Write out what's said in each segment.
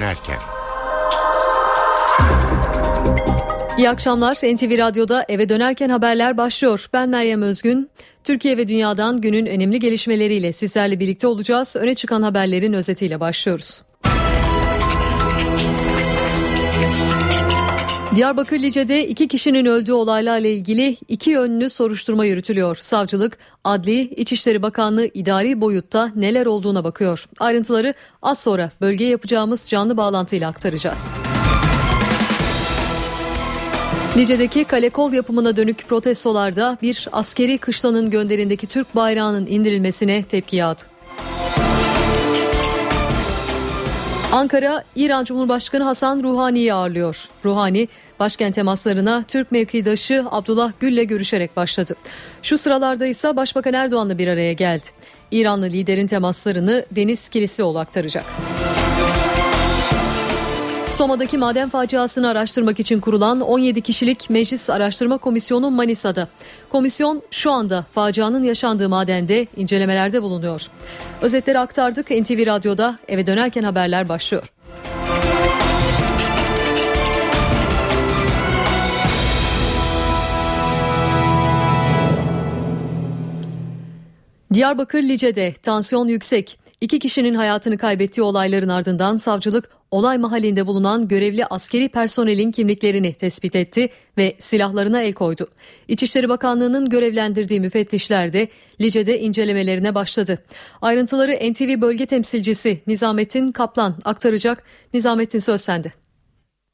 dönerken. İyi akşamlar. NTV Radyo'da eve dönerken haberler başlıyor. Ben Meryem Özgün. Türkiye ve dünyadan günün önemli gelişmeleriyle sizlerle birlikte olacağız. Öne çıkan haberlerin özetiyle başlıyoruz. Diyarbakır Lice'de iki kişinin öldüğü olaylarla ilgili iki yönlü soruşturma yürütülüyor. Savcılık, Adli, İçişleri Bakanlığı idari boyutta neler olduğuna bakıyor. Ayrıntıları az sonra bölgeye yapacağımız canlı bağlantıyla aktaracağız. Lice'deki kale kol yapımına dönük protestolarda bir askeri kışlanın gönderindeki Türk bayrağının indirilmesine tepki yağdı. Ankara, İran Cumhurbaşkanı Hasan Ruhani'yi ağırlıyor. Ruhani, başkent temaslarına Türk mevkidaşı Abdullah Gül'le görüşerek başladı. Şu sıralarda ise Başbakan Erdoğan'la bir araya geldi. İranlı liderin temaslarını Deniz Kilisioğlu aktaracak. Soma'daki maden faciasını araştırmak için kurulan 17 kişilik Meclis Araştırma Komisyonu Manisa'da. Komisyon şu anda facianın yaşandığı madende incelemelerde bulunuyor. Özetleri aktardık NTV Radyo'da eve dönerken haberler başlıyor. Diyarbakır Lice'de tansiyon yüksek. İki kişinin hayatını kaybettiği olayların ardından savcılık olay mahallinde bulunan görevli askeri personelin kimliklerini tespit etti ve silahlarına el koydu. İçişleri Bakanlığı'nın görevlendirdiği müfettişler de Lice'de incelemelerine başladı. Ayrıntıları NTV bölge temsilcisi Nizamettin Kaplan aktaracak. Nizamettin söz sende.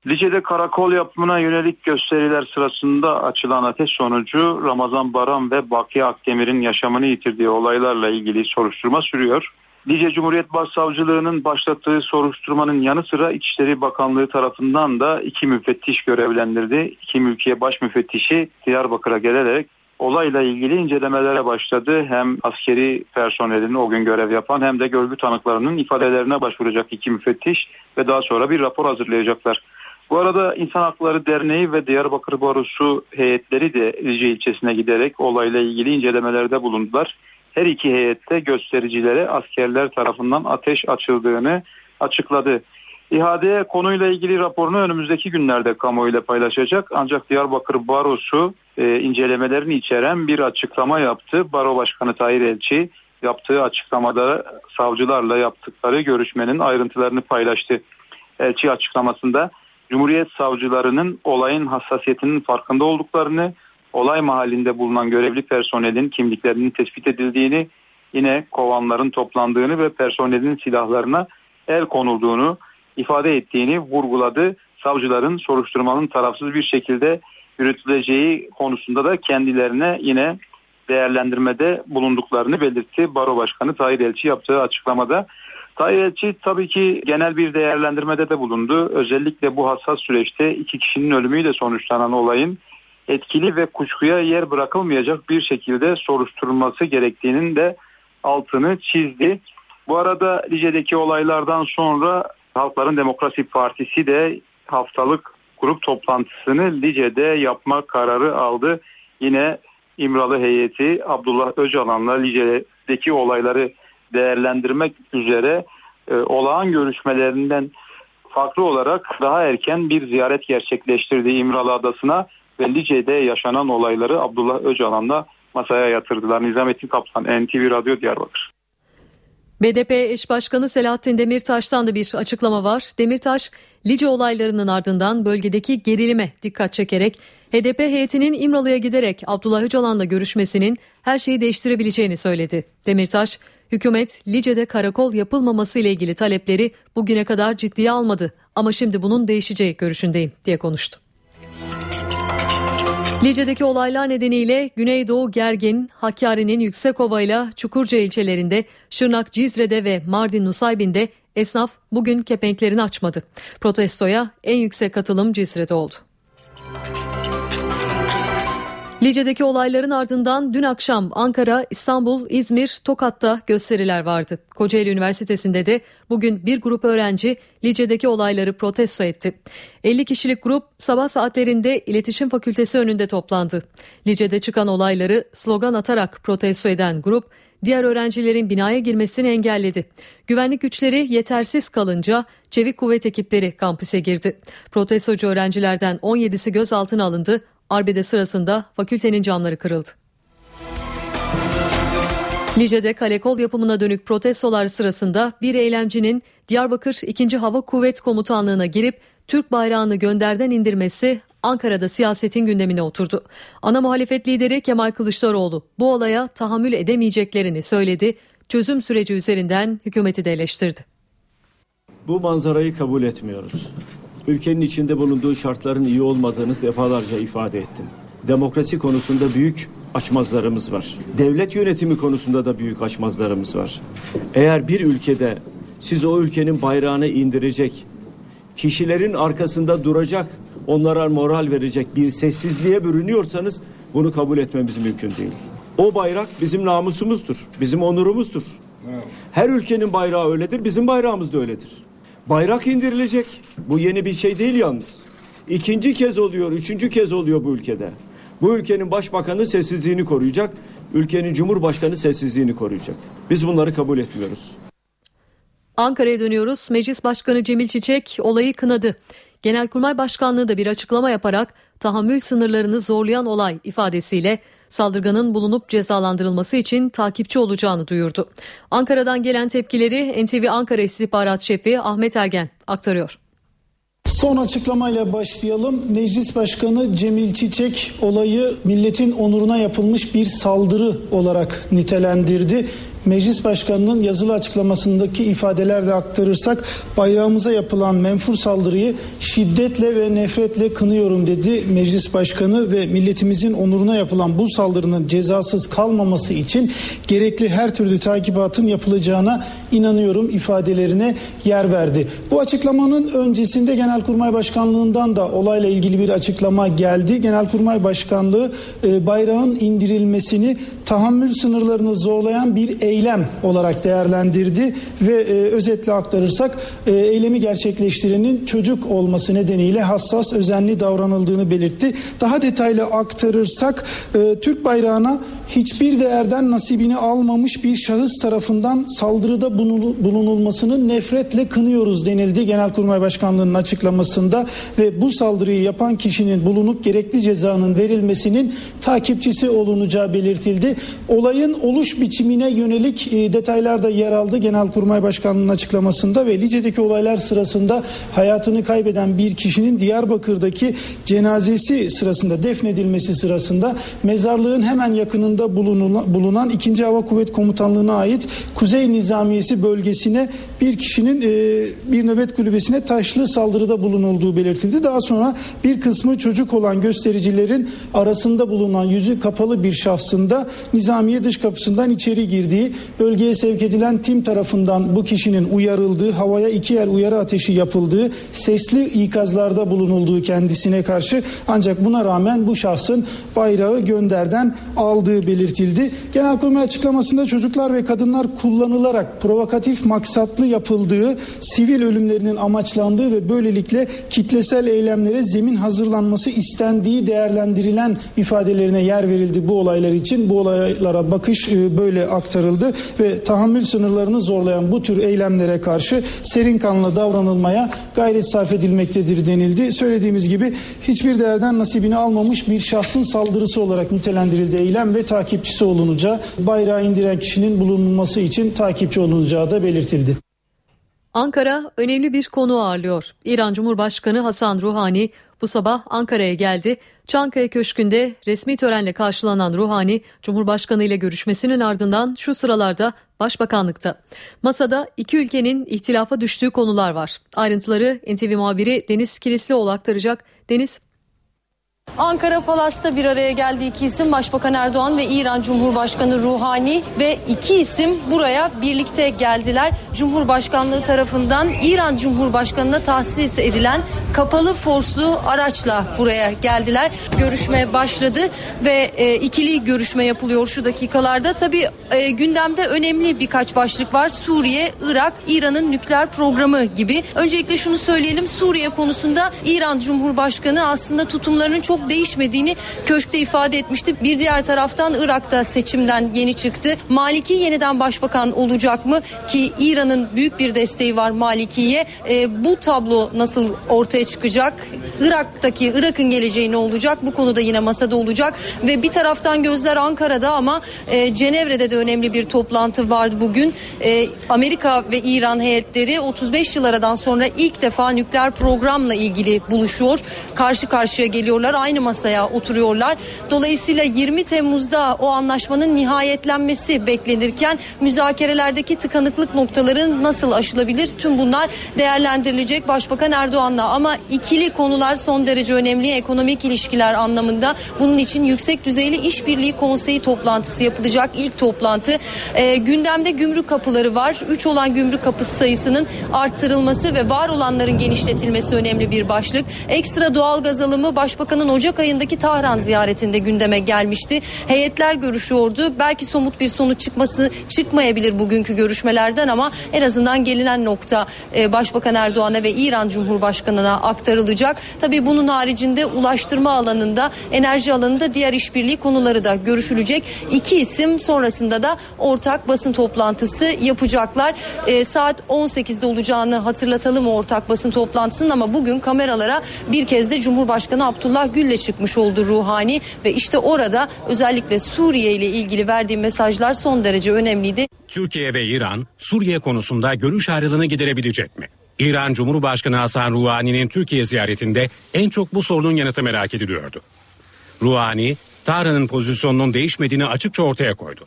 Lice'de karakol yapımına yönelik gösteriler sırasında açılan ateş sonucu Ramazan Baran ve Baki Akdemir'in yaşamını yitirdiği olaylarla ilgili soruşturma sürüyor. Lice Cumhuriyet Başsavcılığı'nın başlattığı soruşturmanın yanı sıra İçişleri Bakanlığı tarafından da iki müfettiş görevlendirdi. İki mülkiye baş müfettişi Diyarbakır'a gelerek olayla ilgili incelemelere başladı. Hem askeri personelin o gün görev yapan hem de görgü tanıklarının ifadelerine başvuracak iki müfettiş ve daha sonra bir rapor hazırlayacaklar. Bu arada İnsan Hakları Derneği ve Diyarbakır Barosu heyetleri de Lice ilçesine giderek olayla ilgili incelemelerde bulundular her iki heyette göstericilere askerler tarafından ateş açıldığını açıkladı. İHA'de konuyla ilgili raporunu önümüzdeki günlerde kamuoyuyla paylaşacak. Ancak Diyarbakır Barosu e, incelemelerini içeren bir açıklama yaptı. Baro Başkanı Tahir Elçi yaptığı açıklamada savcılarla yaptıkları görüşmenin ayrıntılarını paylaştı. Elçi açıklamasında Cumhuriyet savcılarının olayın hassasiyetinin farkında olduklarını, olay mahallinde bulunan görevli personelin kimliklerinin tespit edildiğini, yine kovanların toplandığını ve personelin silahlarına el konulduğunu ifade ettiğini vurguladı. Savcıların soruşturmanın tarafsız bir şekilde yürütüleceği konusunda da kendilerine yine değerlendirmede bulunduklarını belirtti. Baro Başkanı Tahir Elçi yaptığı açıklamada. Tahir Elçi tabii ki genel bir değerlendirmede de bulundu. Özellikle bu hassas süreçte iki kişinin ölümüyle sonuçlanan olayın etkili ve kuşkuya yer bırakılmayacak bir şekilde soruşturulması gerektiğinin de altını çizdi. Bu arada Lice'deki olaylardan sonra Halkların Demokrasi Partisi de haftalık grup toplantısını Lice'de yapma kararı aldı. Yine İmralı heyeti Abdullah Öcalan'la Lice'deki olayları değerlendirmek üzere e, olağan görüşmelerinden farklı olarak daha erken bir ziyaret gerçekleştirdi İmralı Adası'na ve Lice'de yaşanan olayları Abdullah Öcalan'la masaya yatırdılar. Nizamettin Kaplan, NTV Radyo Diyarbakır. BDP eş başkanı Selahattin Demirtaş'tan da bir açıklama var. Demirtaş, Lice olaylarının ardından bölgedeki gerilime dikkat çekerek HDP heyetinin İmralı'ya giderek Abdullah Öcalan'la görüşmesinin her şeyi değiştirebileceğini söyledi. Demirtaş, hükümet Lice'de karakol yapılmaması ile ilgili talepleri bugüne kadar ciddiye almadı ama şimdi bunun değişeceği görüşündeyim diye konuştu. Lice'deki olaylar nedeniyle Güneydoğu gergin, Hakkari'nin Yüksekova ile Çukurca ilçelerinde, Şırnak Cizre'de ve Mardin Nusaybin'de esnaf bugün kepenklerini açmadı. Protestoya en yüksek katılım Cizre'de oldu. Lice'deki olayların ardından dün akşam Ankara, İstanbul, İzmir, Tokat'ta gösteriler vardı. Kocaeli Üniversitesi'nde de bugün bir grup öğrenci Lice'deki olayları protesto etti. 50 kişilik grup sabah saatlerinde İletişim Fakültesi önünde toplandı. Lice'de çıkan olayları slogan atarak protesto eden grup diğer öğrencilerin binaya girmesini engelledi. Güvenlik güçleri yetersiz kalınca çevik kuvvet ekipleri kampüse girdi. Protestocu öğrencilerden 17'si gözaltına alındı. Arbede sırasında fakültenin camları kırıldı. Lice'de kalekol yapımına dönük protestolar sırasında bir eylemcinin Diyarbakır 2. Hava Kuvvet Komutanlığı'na girip Türk bayrağını gönderden indirmesi Ankara'da siyasetin gündemine oturdu. Ana muhalefet lideri Kemal Kılıçdaroğlu bu olaya tahammül edemeyeceklerini söyledi. Çözüm süreci üzerinden hükümeti de eleştirdi. Bu manzarayı kabul etmiyoruz. Ülkenin içinde bulunduğu şartların iyi olmadığını defalarca ifade ettim. Demokrasi konusunda büyük açmazlarımız var. Devlet yönetimi konusunda da büyük açmazlarımız var. Eğer bir ülkede siz o ülkenin bayrağını indirecek, kişilerin arkasında duracak, onlara moral verecek bir sessizliğe bürünüyorsanız bunu kabul etmemiz mümkün değil. O bayrak bizim namusumuzdur, bizim onurumuzdur. Her ülkenin bayrağı öyledir, bizim bayrağımız da öyledir. Bayrak indirilecek. Bu yeni bir şey değil yalnız. İkinci kez oluyor, üçüncü kez oluyor bu ülkede. Bu ülkenin başbakanı sessizliğini koruyacak, ülkenin cumhurbaşkanı sessizliğini koruyacak. Biz bunları kabul etmiyoruz. Ankara'ya dönüyoruz. Meclis Başkanı Cemil Çiçek olayı kınadı. Genelkurmay Başkanlığı da bir açıklama yaparak tahammül sınırlarını zorlayan olay ifadesiyle saldırganın bulunup cezalandırılması için takipçi olacağını duyurdu. Ankara'dan gelen tepkileri NTV Ankara İstihbarat Şefi Ahmet Ergen aktarıyor. Son açıklamayla başlayalım. Meclis Başkanı Cemil Çiçek olayı milletin onuruna yapılmış bir saldırı olarak nitelendirdi. Meclis Başkanı'nın yazılı açıklamasındaki ifadeler de aktarırsak bayrağımıza yapılan menfur saldırıyı şiddetle ve nefretle kınıyorum dedi Meclis Başkanı ve milletimizin onuruna yapılan bu saldırının cezasız kalmaması için gerekli her türlü takibatın yapılacağına inanıyorum ifadelerine yer verdi. Bu açıklamanın öncesinde Genelkurmay Başkanlığından da olayla ilgili bir açıklama geldi. Genelkurmay Başkanlığı e, bayrağın indirilmesini tahammül sınırlarını zorlayan bir eylem olarak değerlendirdi ve e, özetle aktarırsak e, eylemi gerçekleştirenin çocuk olması nedeniyle hassas özenli davranıldığını belirtti. Daha detaylı aktarırsak e, Türk bayrağına hiçbir değerden nasibini almamış bir şahıs tarafından saldırıda bulunulmasını nefretle kınıyoruz denildi Genelkurmay Başkanlığı'nın açıklamasında ve bu saldırıyı yapan kişinin bulunup gerekli cezanın verilmesinin takipçisi olunacağı belirtildi. Olayın oluş biçimine yönelik e, detaylar da yer aldı Genelkurmay Başkanlığı'nın açıklamasında ve Lice'deki olaylar sırasında hayatını kaybeden bir kişinin Diyarbakır'daki cenazesi sırasında defnedilmesi sırasında mezarlığın hemen yakınında yakınında bulunan, bulunan 2. Hava Kuvvet Komutanlığı'na ait Kuzey Nizamiyesi bölgesine bir kişinin e, bir nöbet kulübesine taşlı saldırıda bulunulduğu belirtildi. Daha sonra bir kısmı çocuk olan göstericilerin arasında bulunan yüzü kapalı bir şahsında Nizamiye dış kapısından içeri girdiği, bölgeye sevk edilen tim tarafından bu kişinin uyarıldığı, havaya iki yer uyarı ateşi yapıldığı, sesli ikazlarda bulunulduğu kendisine karşı ancak buna rağmen bu şahsın bayrağı gönderden aldığı belirtildi. Genelkurmay açıklamasında çocuklar ve kadınlar kullanılarak provokatif maksatlı yapıldığı, sivil ölümlerinin amaçlandığı ve böylelikle kitlesel eylemlere zemin hazırlanması istendiği değerlendirilen ifadelerine yer verildi bu olaylar için. Bu olaylara bakış e, böyle aktarıldı ve tahammül sınırlarını zorlayan bu tür eylemlere karşı serin kanlı davranılmaya gayret sarf edilmektedir denildi. Söylediğimiz gibi hiçbir değerden nasibini almamış bir şahsın saldırısı olarak nitelendirildi eylem ve takipçisi olunacağı, bayrağı indiren kişinin bulunması için takipçi olunacağı da belirtildi. Ankara önemli bir konu ağırlıyor. İran Cumhurbaşkanı Hasan Ruhani bu sabah Ankara'ya geldi. Çankaya Köşkü'nde resmi törenle karşılanan Ruhani, Cumhurbaşkanı ile görüşmesinin ardından şu sıralarda Başbakanlıkta. Masada iki ülkenin ihtilafa düştüğü konular var. Ayrıntıları NTV muhabiri Deniz Kilislioğlu aktaracak. Deniz Ankara Palas'ta bir araya geldi iki isim Başbakan Erdoğan ve İran Cumhurbaşkanı Ruhani ve iki isim buraya birlikte geldiler. Cumhurbaşkanlığı tarafından İran Cumhurbaşkanı'na tahsis edilen kapalı forslu araçla buraya geldiler. Görüşme başladı ve e, ikili görüşme yapılıyor şu dakikalarda. Tabii e, gündemde önemli birkaç başlık var. Suriye, Irak, İran'ın nükleer programı gibi. Öncelikle şunu söyleyelim. Suriye konusunda İran Cumhurbaşkanı aslında tutumlarının çok değişmediğini köşkte ifade etmişti. Bir diğer taraftan Irak'ta seçimden yeni çıktı. Maliki yeniden başbakan olacak mı? Ki İran'ın büyük bir desteği var Maliki'ye. E, bu tablo nasıl ortaya çıkacak? Irak'taki Irak'ın geleceği ne olacak? Bu konuda yine masada olacak ve bir taraftan gözler Ankara'da ama e, Cenevre'de de önemli bir toplantı vardı bugün. E, Amerika ve İran heyetleri 35 yıl aradan sonra ilk defa nükleer programla ilgili buluşuyor. Karşı karşıya geliyorlar. Aynı masaya oturuyorlar. Dolayısıyla 20 Temmuz'da o anlaşmanın nihayetlenmesi beklenirken müzakerelerdeki tıkanıklık noktaları nasıl aşılabilir? Tüm bunlar değerlendirilecek Başbakan Erdoğan'la ama ikili konular son derece önemli ekonomik ilişkiler anlamında. Bunun için yüksek düzeyli işbirliği konseyi toplantısı yapılacak. İlk toplantı e, gündemde gümrük kapıları var. 3 olan gümrük kapısı sayısının arttırılması ve var olanların genişletilmesi önemli bir başlık. Ekstra doğal gaz alımı Başbakanın Ocak ayındaki Tahran ziyaretinde gündeme gelmişti. Heyetler görüşüyordu. Belki somut bir sonuç çıkması çıkmayabilir bugünkü görüşmelerden ama en azından gelinen nokta e, Başbakan Erdoğan'a ve İran Cumhurbaşkanı'na aktarılacak. Tabii bunun haricinde ulaştırma alanında, enerji alanında diğer işbirliği konuları da görüşülecek. İki isim sonrasında da ortak basın toplantısı yapacaklar. E, saat 18'de olacağını hatırlatalım ortak basın toplantısının ama bugün kameralara bir kez de Cumhurbaşkanı Abdullah ödülle çıkmış oldu Ruhani ve işte orada özellikle Suriye ile ilgili verdiği mesajlar son derece önemliydi. Türkiye ve İran Suriye konusunda görüş ayrılığını giderebilecek mi? İran Cumhurbaşkanı Hasan Ruhani'nin Türkiye ziyaretinde en çok bu sorunun yanıtı merak ediliyordu. Ruhani, Tahran'ın pozisyonunun değişmediğini açıkça ortaya koydu.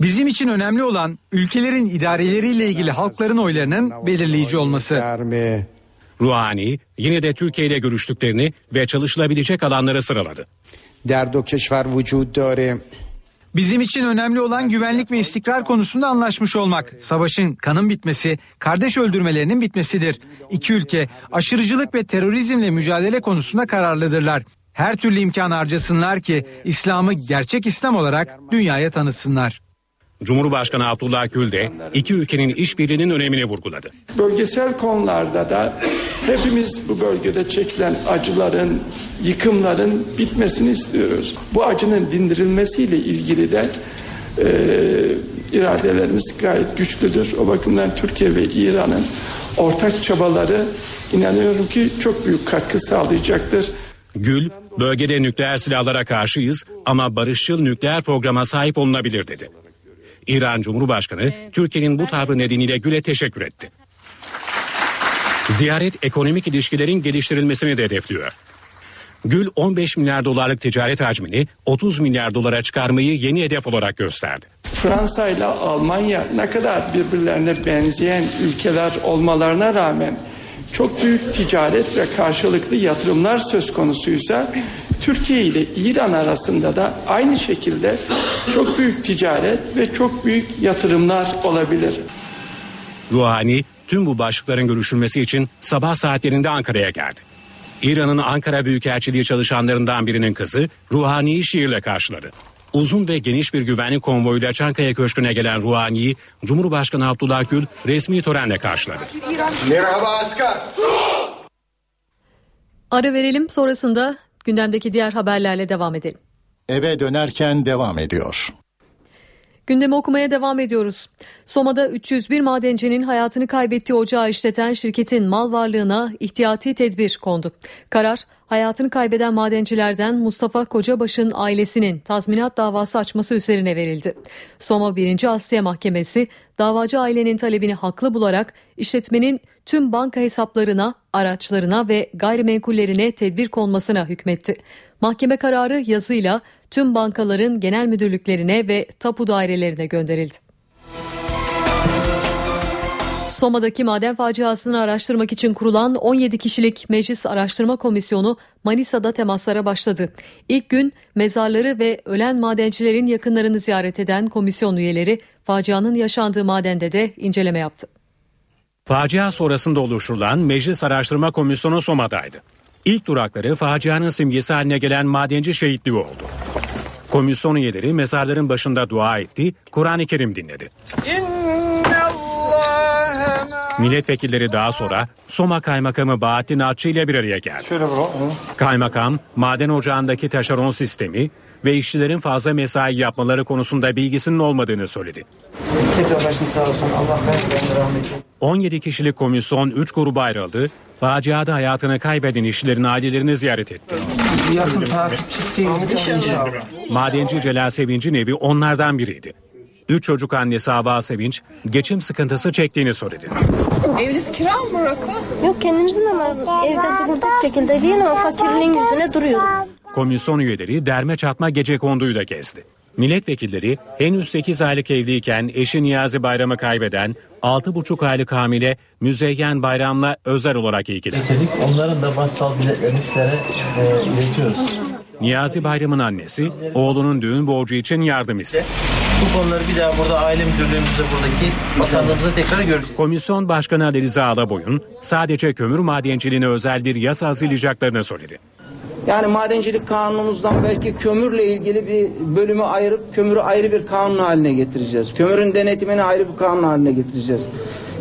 Bizim için önemli olan ülkelerin idareleriyle ilgili halkların oylarının belirleyici olması. گرم Rouhani yine de Türkiye ile görüştüklerini ve çalışılabilecek alanları sıraladı. در دو کشور وجود داره Bizim için önemli olan güvenlik ve istikrar konusunda anlaşmış olmak. Savaşın kanın bitmesi, kardeş öldürmelerinin bitmesidir. İki ülke aşırıcılık ve terörizmle mücadele konusunda kararlıdırlar. Her türlü imkan harcasınlar ki İslam'ı gerçek İslam olarak dünyaya tanıtsınlar. Cumhurbaşkanı Abdullah Gül de iki ülkenin işbirliğinin önemini vurguladı. Bölgesel konularda da hepimiz bu bölgede çekilen acıların, yıkımların bitmesini istiyoruz. Bu acının dindirilmesiyle ilgili de e, iradelerimiz gayet güçlüdür. O bakımdan Türkiye ve İran'ın ortak çabaları inanıyorum ki çok büyük katkı sağlayacaktır. Gül, bölgede nükleer silahlara karşıyız ama barışçıl nükleer programa sahip olunabilir dedi. İran Cumhurbaşkanı Türkiye'nin bu tavrı nedeniyle Gül'e teşekkür etti. Ziyaret ekonomik ilişkilerin geliştirilmesini de hedefliyor. Gül 15 milyar dolarlık ticaret hacmini 30 milyar dolara çıkarmayı yeni hedef olarak gösterdi. Fransa ile Almanya ne kadar birbirlerine benzeyen ülkeler olmalarına rağmen çok büyük ticaret ve karşılıklı yatırımlar söz konusuysa Türkiye ile İran arasında da aynı şekilde çok büyük ticaret ve çok büyük yatırımlar olabilir. Rouhani tüm bu başlıkların görüşülmesi için sabah saatlerinde Ankara'ya geldi. İran'ın Ankara Büyükelçiliği çalışanlarından birinin kızı Rouhani'yi şiirle karşıladı. Uzun ve geniş bir güvenlik konvoyuyla Çankaya Köşkü'ne gelen Rouhani'yi Cumhurbaşkanı Abdullah Gül resmi törenle karşıladı. Ara verelim sonrasında gündemdeki diğer haberlerle devam edelim. Eve dönerken devam ediyor. Gündemi okumaya devam ediyoruz. Soma'da 301 madencinin hayatını kaybettiği ocağı işleten şirketin mal varlığına ihtiyati tedbir kondu. Karar, hayatını kaybeden madencilerden Mustafa Kocabaş'ın ailesinin tazminat davası açması üzerine verildi. Soma 1. Asya Mahkemesi, davacı ailenin talebini haklı bularak işletmenin tüm banka hesaplarına, araçlarına ve gayrimenkullerine tedbir konmasına hükmetti. Mahkeme kararı yazıyla tüm bankaların genel müdürlüklerine ve tapu dairelerine gönderildi. Soma'daki maden faciasını araştırmak için kurulan 17 kişilik Meclis Araştırma Komisyonu Manisa'da temaslara başladı. İlk gün mezarları ve ölen madencilerin yakınlarını ziyaret eden komisyon üyeleri facianın yaşandığı madende de inceleme yaptı. Facia sonrasında oluşturulan Meclis Araştırma Komisyonu Soma'daydı. İlk durakları facianın simgesi haline gelen madenci şehitliği oldu. Komisyon üyeleri mezarların başında dua etti, Kur'an-ı Kerim dinledi. Milletvekilleri daha sonra Soma Kaymakamı Bahattin Atçı ile bir araya geldi. Kaymakam, maden ocağındaki taşeron sistemi ve işçilerin fazla mesai yapmaları konusunda bilgisinin olmadığını söyledi. Tekrar başın sağ olsun. Allah hayırlı rahmet 17 kişilik komisyon 3 gruba ayrıldı. Faciada hayatını kaybeden işçilerin ailelerini ziyaret etti. Yakın takipçisiyiz inşallah. Madenci Celal Sevinç'in evi onlardan biriydi. Üç çocuk annesi Hava Sevinç geçim sıkıntısı çektiğini söyledi. Eviniz kira mı burası? Yok kendimizin ama evde durduk şekilde değil ama fakirliğin yüzüne duruyoruz. Komisyon üyeleri derme çatma gece konduyu da gezdi. Milletvekilleri henüz 8 aylık evliyken eşi Niyazi Bayram'ı kaybeden 6,5 aylık hamile Müzeyyen Bayram'la özel olarak ilgilendi. Dedik onların da bassal biletlerini sizlere e, iletiyoruz. Niyazi Bayram'ın annesi oğlunun düğün borcu için yardım istedi. Bu konuları bir daha burada aile müdürlüğümüzde buradaki bakanlığımızda tekrar göreceğiz. Komisyon Başkanı Ali Rıza Alaboy'un sadece kömür madenciliğine özel bir yasa hazırlayacaklarını söyledi. Yani madencilik kanunumuzdan belki kömürle ilgili bir bölümü ayırıp kömürü ayrı bir kanun haline getireceğiz. Kömürün denetimini ayrı bir kanun haline getireceğiz.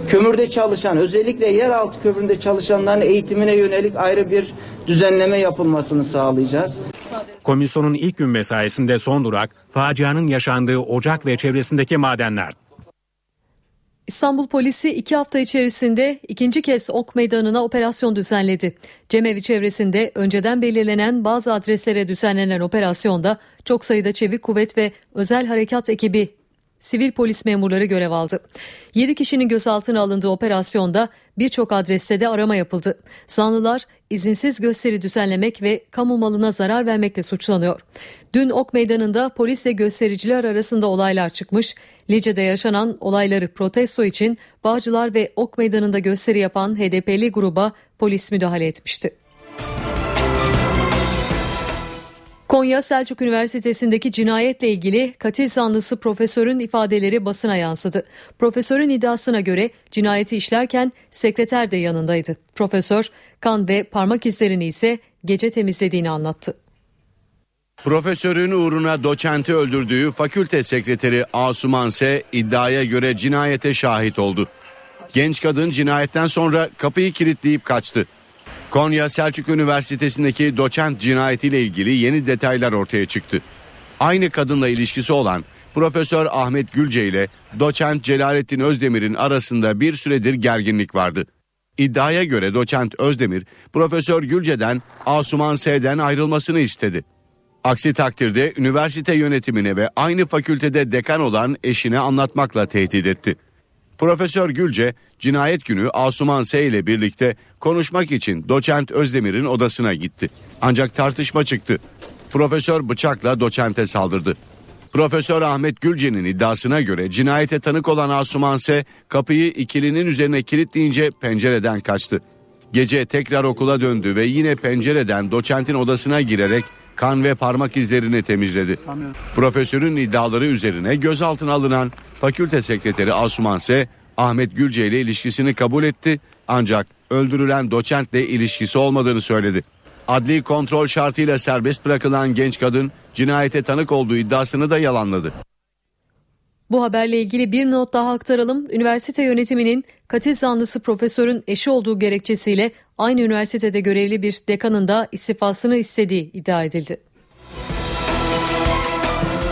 Kömürde çalışan özellikle yeraltı kömüründe çalışanların eğitimine yönelik ayrı bir düzenleme yapılmasını sağlayacağız. Komisyonun ilk gün mesaisinde son durak facianın yaşandığı ocak ve çevresindeki madenler. İstanbul polisi iki hafta içerisinde ikinci kez Ok Meydanı'na operasyon düzenledi. Cemevi çevresinde önceden belirlenen bazı adreslere düzenlenen operasyonda çok sayıda çevik kuvvet ve özel harekat ekibi sivil polis memurları görev aldı. 7 kişinin gözaltına alındığı operasyonda birçok adreste de arama yapıldı. Zanlılar izinsiz gösteri düzenlemek ve kamu malına zarar vermekle suçlanıyor. Dün Ok Meydanı'nda polisle göstericiler arasında olaylar çıkmış. Lice'de yaşanan olayları protesto için Bağcılar ve Ok Meydanı'nda gösteri yapan HDP'li gruba polis müdahale etmişti. Konya Selçuk Üniversitesi'ndeki cinayetle ilgili katil zanlısı profesörün ifadeleri basına yansıdı. Profesörün iddiasına göre cinayeti işlerken sekreter de yanındaydı. Profesör kan ve parmak izlerini ise gece temizlediğini anlattı. Profesörün uğruna doçenti öldürdüğü fakülte sekreteri Asuman S. iddiaya göre cinayete şahit oldu. Genç kadın cinayetten sonra kapıyı kilitleyip kaçtı. Konya Selçuk Üniversitesi'ndeki doçent cinayetiyle ilgili yeni detaylar ortaya çıktı. Aynı kadınla ilişkisi olan Profesör Ahmet Gülce ile doçent Celalettin Özdemir'in arasında bir süredir gerginlik vardı. İddiaya göre doçent Özdemir, Profesör Gülce'den Asuman S'den ayrılmasını istedi. Aksi takdirde üniversite yönetimine ve aynı fakültede dekan olan eşine anlatmakla tehdit etti. Profesör Gülce cinayet günü Asuman S ile birlikte konuşmak için doçent Özdemir'in odasına gitti. Ancak tartışma çıktı. Profesör bıçakla doçente saldırdı. Profesör Ahmet Gülce'nin iddiasına göre cinayete tanık olan Asuman S kapıyı ikilinin üzerine kilitleyince pencereden kaçtı. Gece tekrar okula döndü ve yine pencereden doçentin odasına girerek kan ve parmak izlerini temizledi. Profesörün iddiaları üzerine gözaltına alınan fakülte sekreteri Asuman S. Ahmet Gülce ile ilişkisini kabul etti ancak öldürülen doçentle ilişkisi olmadığını söyledi. Adli kontrol şartıyla serbest bırakılan genç kadın cinayete tanık olduğu iddiasını da yalanladı. Bu haberle ilgili bir not daha aktaralım. Üniversite yönetiminin katil zanlısı profesörün eşi olduğu gerekçesiyle aynı üniversitede görevli bir dekanın da istifasını istediği iddia edildi.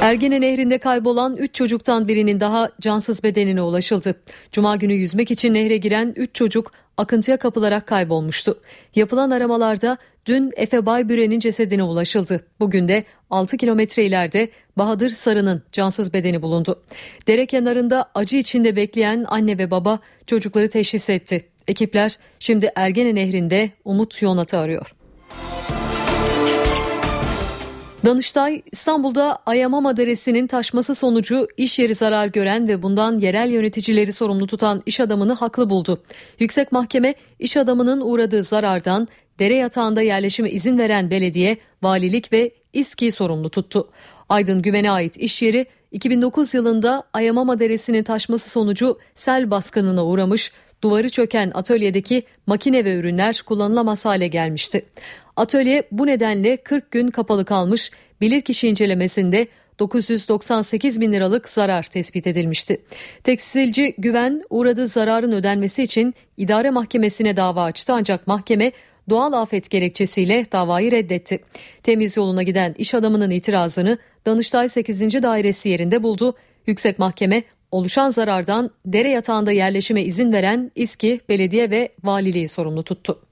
Ergene Nehri'nde kaybolan 3 çocuktan birinin daha cansız bedenine ulaşıldı. Cuma günü yüzmek için nehre giren 3 çocuk akıntıya kapılarak kaybolmuştu. Yapılan aramalarda dün Efe Baybüren'in cesedine ulaşıldı. Bugün de 6 kilometre ileride Bahadır Sarı'nın cansız bedeni bulundu. Dere kenarında acı içinde bekleyen anne ve baba çocukları teşhis etti. Ekipler şimdi Ergene Nehri'nde Umut Yonat'ı arıyor. Danıştay İstanbul'da Ayamama Deresi'nin taşması sonucu iş yeri zarar gören ve bundan yerel yöneticileri sorumlu tutan iş adamını haklı buldu. Yüksek Mahkeme iş adamının uğradığı zarardan dere yatağında yerleşime izin veren belediye, valilik ve İSKİ sorumlu tuttu. Aydın Güven'e ait iş yeri 2009 yılında Ayamama Deresi'nin taşması sonucu sel baskınına uğramış, duvarı çöken atölyedeki makine ve ürünler kullanılamaz hale gelmişti. Atölye bu nedenle 40 gün kapalı kalmış, bilirkişi incelemesinde 998 bin liralık zarar tespit edilmişti. Tekstilci Güven uğradığı zararın ödenmesi için idare mahkemesine dava açtı ancak mahkeme doğal afet gerekçesiyle davayı reddetti. Temiz yoluna giden iş adamının itirazını Danıştay 8. Dairesi yerinde buldu. Yüksek Mahkeme oluşan zarardan dere yatağında yerleşime izin veren İSKİ, belediye ve valiliği sorumlu tuttu.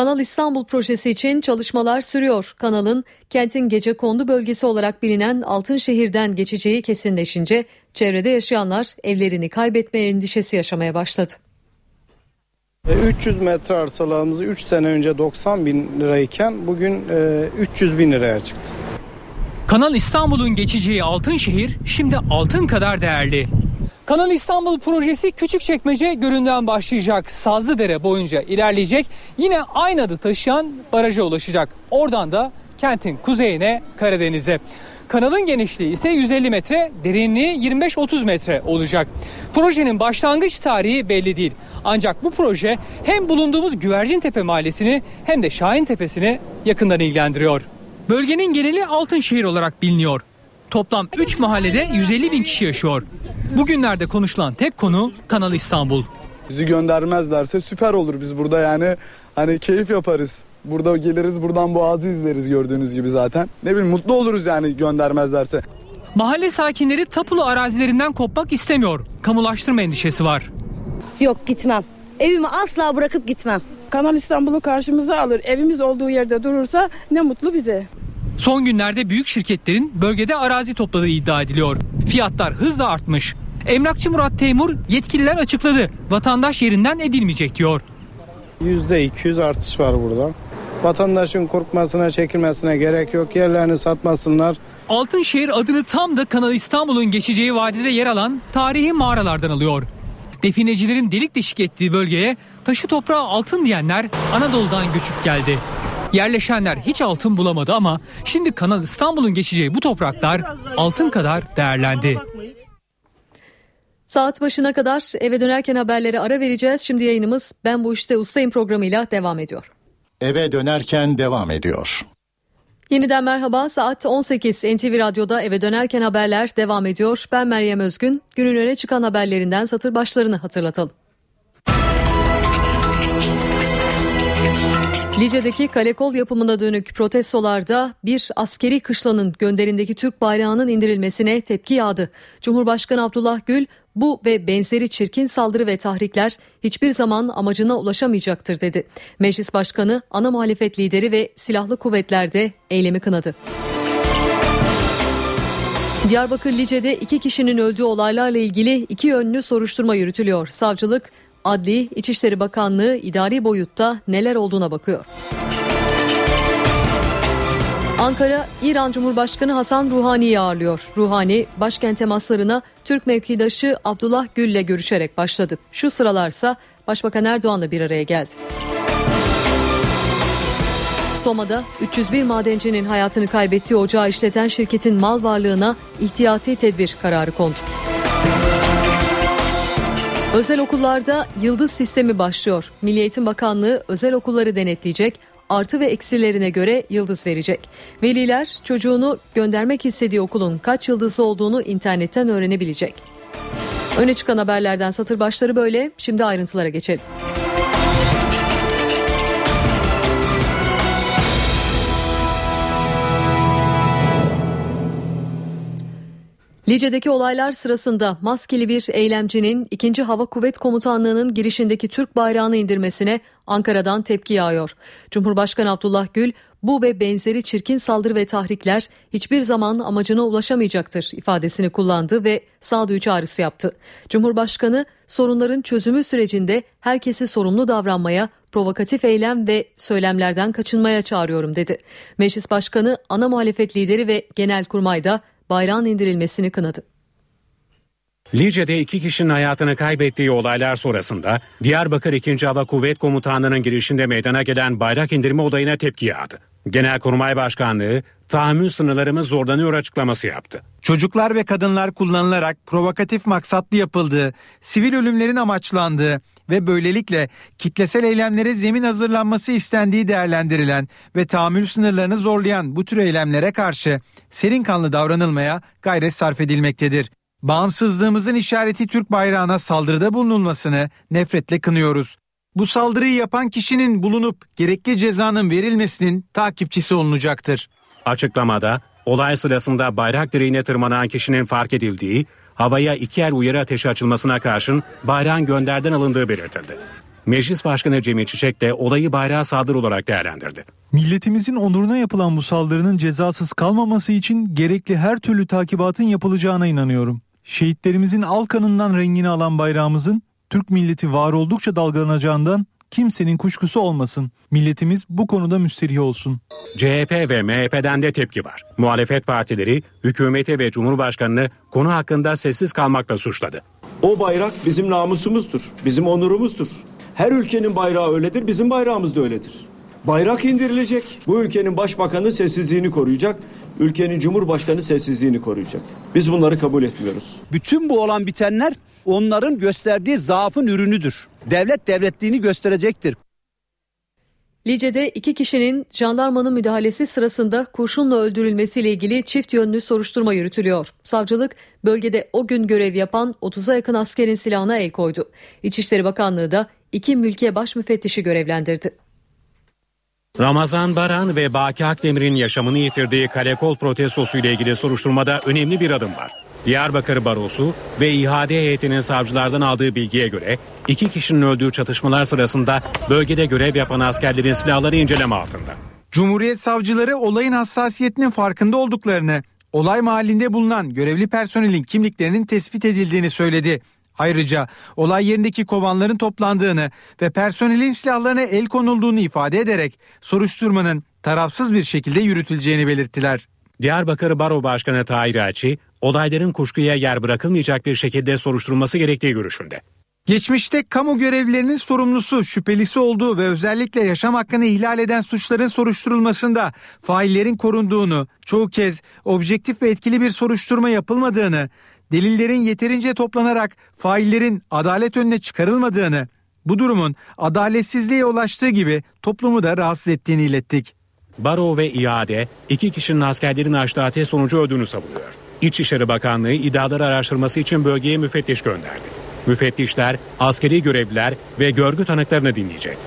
Kanal İstanbul projesi için çalışmalar sürüyor. Kanalın kentin gece kondu bölgesi olarak bilinen Altınşehir'den geçeceği kesinleşince çevrede yaşayanlar evlerini kaybetme endişesi yaşamaya başladı. 300 e, metre arsalarımızı 3 sene önce 90 bin lirayken bugün 300 e, bin liraya çıktı. Kanal İstanbul'un geçeceği Altınşehir şimdi altın kadar değerli. Kanal İstanbul projesi Küçükçekmece göründen başlayacak. Sazlıdere boyunca ilerleyecek. Yine aynı adı taşıyan baraja ulaşacak. Oradan da kentin kuzeyine Karadeniz'e. Kanalın genişliği ise 150 metre, derinliği 25-30 metre olacak. Projenin başlangıç tarihi belli değil. Ancak bu proje hem bulunduğumuz Güvercintepe mahallesini hem de Şahin Tepesi'ni yakından ilgilendiriyor. Bölgenin geneli Altınşehir olarak biliniyor. Toplam 3 mahallede 150 bin kişi yaşıyor. Bugünlerde konuşulan tek konu Kanal İstanbul. Bizi göndermezlerse süper olur biz burada yani hani keyif yaparız. Burada geliriz buradan boğazı izleriz gördüğünüz gibi zaten. Ne bileyim mutlu oluruz yani göndermezlerse. Mahalle sakinleri tapulu arazilerinden kopmak istemiyor. Kamulaştırma endişesi var. Yok gitmem. Evimi asla bırakıp gitmem. Kanal İstanbul'u karşımıza alır. Evimiz olduğu yerde durursa ne mutlu bize. Son günlerde büyük şirketlerin bölgede arazi topladığı iddia ediliyor. Fiyatlar hızla artmış. Emlakçı Murat Teymur yetkililer açıkladı. Vatandaş yerinden edilmeyecek diyor. %200 artış var burada. Vatandaşın korkmasına, çekilmesine gerek yok. Yerlerini satmasınlar. Altınşehir adını tam da Kanal İstanbul'un geçeceği vadide yer alan tarihi mağaralardan alıyor. Definecilerin delik deşik ettiği bölgeye taşı toprağa altın diyenler Anadolu'dan göçüp geldi. Yerleşenler hiç altın bulamadı ama şimdi Kanal İstanbul'un geçeceği bu topraklar altın kadar değerlendi. Saat başına kadar eve dönerken haberlere ara vereceğiz. Şimdi yayınımız Ben Bu İşte Ustayım programıyla devam ediyor. Eve dönerken devam ediyor. Yeniden merhaba saat 18 NTV Radyo'da eve dönerken haberler devam ediyor. Ben Meryem Özgün. Günün öne çıkan haberlerinden satır başlarını hatırlatalım. Lice'deki kale kol yapımına dönük protestolarda bir askeri kışlanın gönderindeki Türk bayrağının indirilmesine tepki yağdı. Cumhurbaşkanı Abdullah Gül bu ve benzeri çirkin saldırı ve tahrikler hiçbir zaman amacına ulaşamayacaktır dedi. Meclis Başkanı, ana muhalefet lideri ve silahlı kuvvetlerde eylemi kınadı. Diyarbakır Lice'de iki kişinin öldüğü olaylarla ilgili iki yönlü soruşturma yürütülüyor. Savcılık Adli, İçişleri Bakanlığı idari boyutta neler olduğuna bakıyor. Ankara, İran Cumhurbaşkanı Hasan Ruhani'yi ağırlıyor. Ruhani, başkent temaslarına Türk mevkidaşı Abdullah Gül ile görüşerek başladı. Şu sıralarsa Başbakan Erdoğan'la bir araya geldi. Soma'da 301 madencinin hayatını kaybettiği ocağı işleten şirketin mal varlığına ihtiyati tedbir kararı kondu. Özel okullarda yıldız sistemi başlıyor. Milli Eğitim Bakanlığı özel okulları denetleyecek, artı ve eksilerine göre yıldız verecek. Veliler çocuğunu göndermek istediği okulun kaç yıldızı olduğunu internetten öğrenebilecek. Öne çıkan haberlerden satır başları böyle. Şimdi ayrıntılara geçelim. Lice'deki olaylar sırasında maskeli bir eylemcinin 2. Hava Kuvvet Komutanlığı'nın girişindeki Türk bayrağını indirmesine Ankara'dan tepki yağıyor. Cumhurbaşkanı Abdullah Gül bu ve benzeri çirkin saldırı ve tahrikler hiçbir zaman amacına ulaşamayacaktır ifadesini kullandı ve sağduyu çağrısı yaptı. Cumhurbaşkanı sorunların çözümü sürecinde herkesi sorumlu davranmaya, provokatif eylem ve söylemlerden kaçınmaya çağırıyorum dedi. Meclis Başkanı, ana muhalefet lideri ve genel kurmayda bayrağın indirilmesini kınadı. Lice'de iki kişinin hayatını kaybettiği olaylar sonrasında Diyarbakır 2. Hava Kuvvet Komutanlığı'nın girişinde meydana gelen bayrak indirme olayına tepki yağdı. Genelkurmay Başkanlığı tahammül sınırlarımız zorlanıyor açıklaması yaptı. Çocuklar ve kadınlar kullanılarak provokatif maksatlı yapıldığı, sivil ölümlerin amaçlandığı ve böylelikle kitlesel eylemlere zemin hazırlanması istendiği değerlendirilen ve tahammül sınırlarını zorlayan bu tür eylemlere karşı serin kanlı davranılmaya gayret sarf edilmektedir. Bağımsızlığımızın işareti Türk bayrağına saldırıda bulunulmasını nefretle kınıyoruz. Bu saldırıyı yapan kişinin bulunup gerekli cezanın verilmesinin takipçisi olunacaktır. Açıklamada olay sırasında bayrak direğine tırmanan kişinin fark edildiği, havaya iki yer uyarı ateşi açılmasına karşın bayrağın gönderden alındığı belirtildi. Meclis Başkanı Cemil Çiçek de olayı bayrağa saldırı olarak değerlendirdi. Milletimizin onuruna yapılan bu saldırının cezasız kalmaması için gerekli her türlü takibatın yapılacağına inanıyorum. Şehitlerimizin al kanından rengini alan bayrağımızın Türk milleti var oldukça dalgalanacağından kimsenin kuşkusu olmasın. Milletimiz bu konuda müsterih olsun. CHP ve MHP'den de tepki var. Muhalefet partileri hükümeti ve Cumhurbaşkanını konu hakkında sessiz kalmakla suçladı. O bayrak bizim namusumuzdur, bizim onurumuzdur. Her ülkenin bayrağı öyledir, bizim bayrağımız da öyledir. Bayrak indirilecek. Bu ülkenin başbakanı sessizliğini koruyacak. Ülkenin cumhurbaşkanı sessizliğini koruyacak. Biz bunları kabul etmiyoruz. Bütün bu olan bitenler onların gösterdiği zaafın ürünüdür. Devlet devletliğini gösterecektir. Lice'de iki kişinin jandarmanın müdahalesi sırasında kurşunla öldürülmesiyle ilgili çift yönlü soruşturma yürütülüyor. Savcılık bölgede o gün görev yapan 30'a yakın askerin silahına el koydu. İçişleri Bakanlığı da iki mülkiye baş müfettişi görevlendirdi. Ramazan Baran ve Baki Akdemir'in yaşamını yitirdiği Kalekol protestosu ile ilgili soruşturmada önemli bir adım var. Diyarbakır Barosu ve İHAD heyetinin savcılardan aldığı bilgiye göre iki kişinin öldüğü çatışmalar sırasında bölgede görev yapan askerlerin silahları inceleme altında. Cumhuriyet savcıları olayın hassasiyetinin farkında olduklarını, olay mahallinde bulunan görevli personelin kimliklerinin tespit edildiğini söyledi. Ayrıca olay yerindeki kovanların toplandığını ve personelin silahlarına el konulduğunu ifade ederek soruşturmanın tarafsız bir şekilde yürütüleceğini belirttiler. Diyarbakır Baro Başkanı Tahir Elçi, olayların kuşkuya yer bırakılmayacak bir şekilde soruşturulması gerektiği görüşünde. Geçmişte kamu görevlilerinin sorumlusu, şüphelisi olduğu ve özellikle yaşam hakkını ihlal eden suçların soruşturulmasında faillerin korunduğunu, çoğu kez objektif ve etkili bir soruşturma yapılmadığını, delillerin yeterince toplanarak faillerin adalet önüne çıkarılmadığını, bu durumun adaletsizliğe ulaştığı gibi toplumu da rahatsız ettiğini ilettik. Baro ve İade iki kişinin askerlerin açtığı ateş sonucu öldüğünü savunuyor. İçişleri Bakanlığı iddiaları araştırması için bölgeye müfettiş gönderdi. Müfettişler, askeri görevliler ve görgü tanıklarını dinleyecek.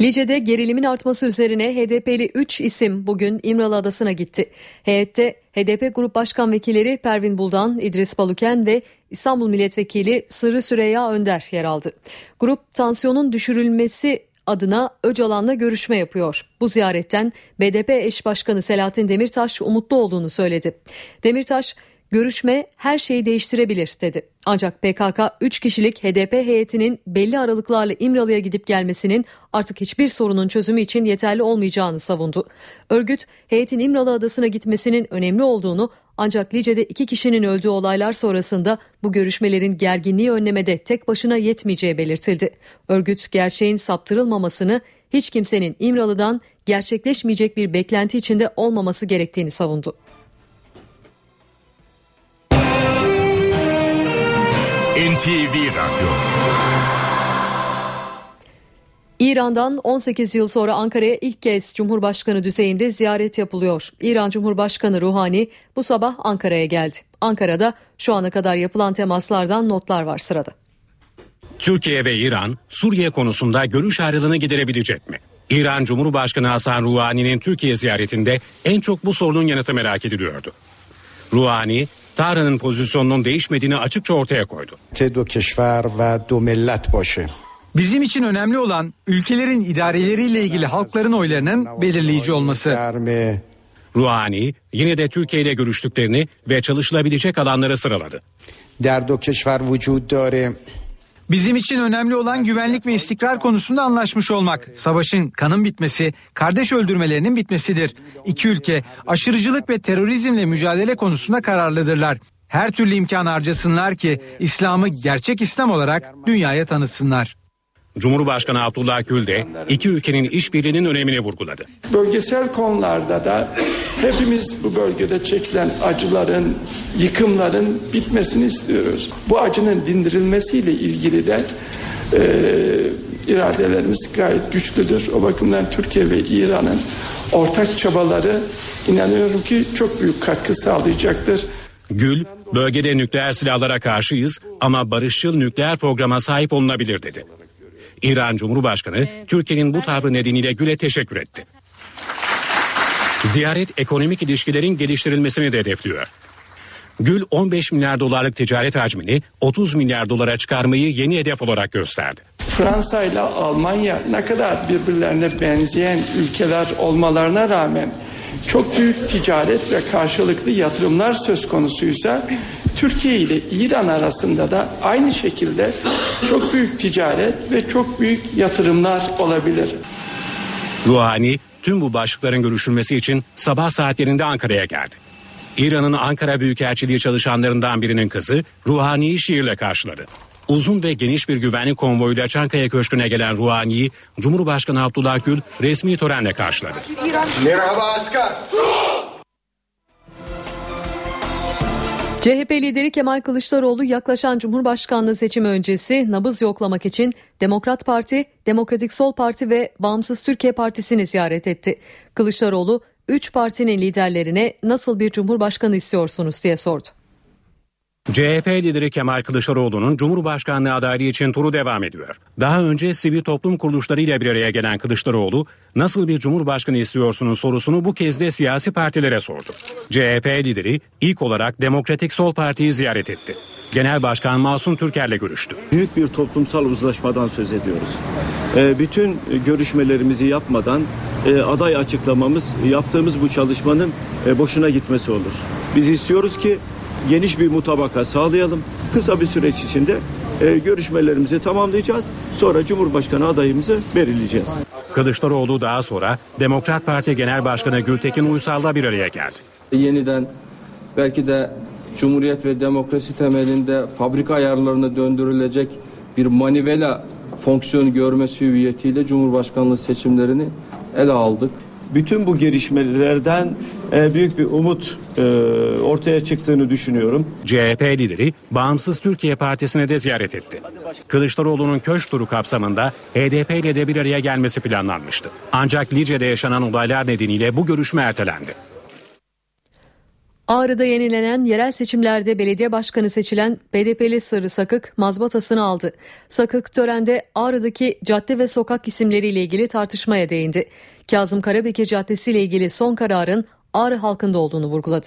Lice'de gerilimin artması üzerine HDP'li 3 isim bugün İmralı Adası'na gitti. Heyette HDP Grup Başkan Vekilleri Pervin Buldan, İdris Baluken ve İstanbul Milletvekili Sırrı Süreyya Önder yer aldı. Grup tansiyonun düşürülmesi adına Öcalan'la görüşme yapıyor. Bu ziyaretten BDP eş başkanı Selahattin Demirtaş umutlu olduğunu söyledi. Demirtaş, görüşme her şeyi değiştirebilir dedi. Ancak PKK 3 kişilik HDP heyetinin belli aralıklarla İmralı'ya gidip gelmesinin artık hiçbir sorunun çözümü için yeterli olmayacağını savundu. Örgüt heyetin İmralı adasına gitmesinin önemli olduğunu ancak Lice'de iki kişinin öldüğü olaylar sonrasında bu görüşmelerin gerginliği önlemede tek başına yetmeyeceği belirtildi. Örgüt gerçeğin saptırılmamasını hiç kimsenin İmralı'dan gerçekleşmeyecek bir beklenti içinde olmaması gerektiğini savundu. NTV Radyo İran'dan 18 yıl sonra Ankara'ya ilk kez Cumhurbaşkanı düzeyinde ziyaret yapılıyor. İran Cumhurbaşkanı Ruhani bu sabah Ankara'ya geldi. Ankara'da şu ana kadar yapılan temaslardan notlar var sırada. Türkiye ve İran Suriye konusunda görüş ayrılığını giderebilecek mi? İran Cumhurbaşkanı Hasan Ruhani'nin Türkiye ziyaretinde en çok bu sorunun yanıtı merak ediliyordu. Ruhani, Tahran'ın pozisyonunun değişmediğini açıkça ortaya koydu. Bizim için önemli olan ülkelerin idareleriyle ilgili halkların oylarının belirleyici olması. Ruhani yine de Türkiye ile görüştüklerini ve çalışılabilecek alanları sıraladı. Bizim için önemli olan güvenlik ve istikrar konusunda anlaşmış olmak. Savaşın, kanın bitmesi, kardeş öldürmelerinin bitmesidir. İki ülke aşırıcılık ve terörizmle mücadele konusunda kararlıdırlar. Her türlü imkan harcasınlar ki İslam'ı gerçek İslam olarak dünyaya tanıtsınlar. Cumhurbaşkanı Abdullah Gül de iki ülkenin işbirliğinin önemini vurguladı. Bölgesel konularda da hepimiz bu bölgede çekilen acıların, yıkımların bitmesini istiyoruz. Bu acının dindirilmesiyle ilgili de e, iradelerimiz gayet güçlüdür. O bakımdan Türkiye ve İran'ın ortak çabaları inanıyorum ki çok büyük katkı sağlayacaktır. Gül, bölgede nükleer silahlara karşıyız ama barışçıl nükleer programa sahip olunabilir dedi. İran Cumhurbaşkanı Türkiye'nin bu tavrı nedeniyle Gül'e teşekkür etti. Ziyaret ekonomik ilişkilerin geliştirilmesini de hedefliyor. Gül 15 milyar dolarlık ticaret hacmini 30 milyar dolara çıkarmayı yeni hedef olarak gösterdi. Fransa ile Almanya ne kadar birbirlerine benzeyen ülkeler olmalarına rağmen çok büyük ticaret ve karşılıklı yatırımlar söz konusuysa Türkiye ile İran arasında da aynı şekilde çok büyük ticaret ve çok büyük yatırımlar olabilir. Ruhani tüm bu başlıkların görüşülmesi için sabah saatlerinde Ankara'ya geldi. İran'ın Ankara Büyükelçiliği çalışanlarından birinin kızı Ruhani'yi şiirle karşıladı. Uzun ve geniş bir güvenlik konvoyuyla Çankaya Köşkü'ne gelen Ruhani'yi Cumhurbaşkanı Abdullah Gül resmi törenle karşıladı. Merhaba asker. CHP lideri Kemal Kılıçdaroğlu yaklaşan Cumhurbaşkanlığı seçimi öncesi nabız yoklamak için Demokrat Parti, Demokratik Sol Parti ve Bağımsız Türkiye Partisi'ni ziyaret etti. Kılıçdaroğlu, üç partinin liderlerine nasıl bir cumhurbaşkanı istiyorsunuz diye sordu. CHP lideri Kemal Kılıçdaroğlu'nun Cumhurbaşkanlığı adaylığı için turu devam ediyor. Daha önce sivil toplum kuruluşlarıyla bir araya gelen Kılıçdaroğlu, nasıl bir Cumhurbaşkanı istiyorsunuz sorusunu bu kez de siyasi partilere sordu. CHP lideri ilk olarak Demokratik Sol Parti'yi ziyaret etti. Genel Başkan Masum Türker'le görüştü. Büyük bir toplumsal uzlaşmadan söz ediyoruz. E, bütün görüşmelerimizi yapmadan e, aday açıklamamız, yaptığımız bu çalışmanın e, boşuna gitmesi olur. Biz istiyoruz ki geniş bir mutabaka sağlayalım. Kısa bir süreç içinde e, görüşmelerimizi tamamlayacağız. Sonra Cumhurbaşkanı adayımızı belirleyeceğiz. Kılıçdaroğlu daha sonra Demokrat Parti Genel Başkanı Gültekin Uysal'la bir araya geldi. Yeniden belki de Cumhuriyet ve demokrasi temelinde fabrika ayarlarına döndürülecek bir manivela fonksiyon görmesi hüviyetiyle Cumhurbaşkanlığı seçimlerini ele aldık. Bütün bu gelişmelerden e, büyük bir umut e, ortaya çıktığını düşünüyorum. CHP lideri Bağımsız Türkiye Partisi'ne de ziyaret etti. Kılıçdaroğlu'nun köşk turu kapsamında HDP ile de bir araya gelmesi planlanmıştı. Ancak Lice'de yaşanan olaylar nedeniyle bu görüşme ertelendi. Ağrı'da yenilenen yerel seçimlerde belediye başkanı seçilen BDP'li Sarı Sakık mazbatasını aldı. Sakık törende Ağrı'daki cadde ve sokak isimleriyle ilgili tartışmaya değindi. Kazım Karabekir Caddesi ile ilgili son kararın Ağrı halkında olduğunu vurguladı.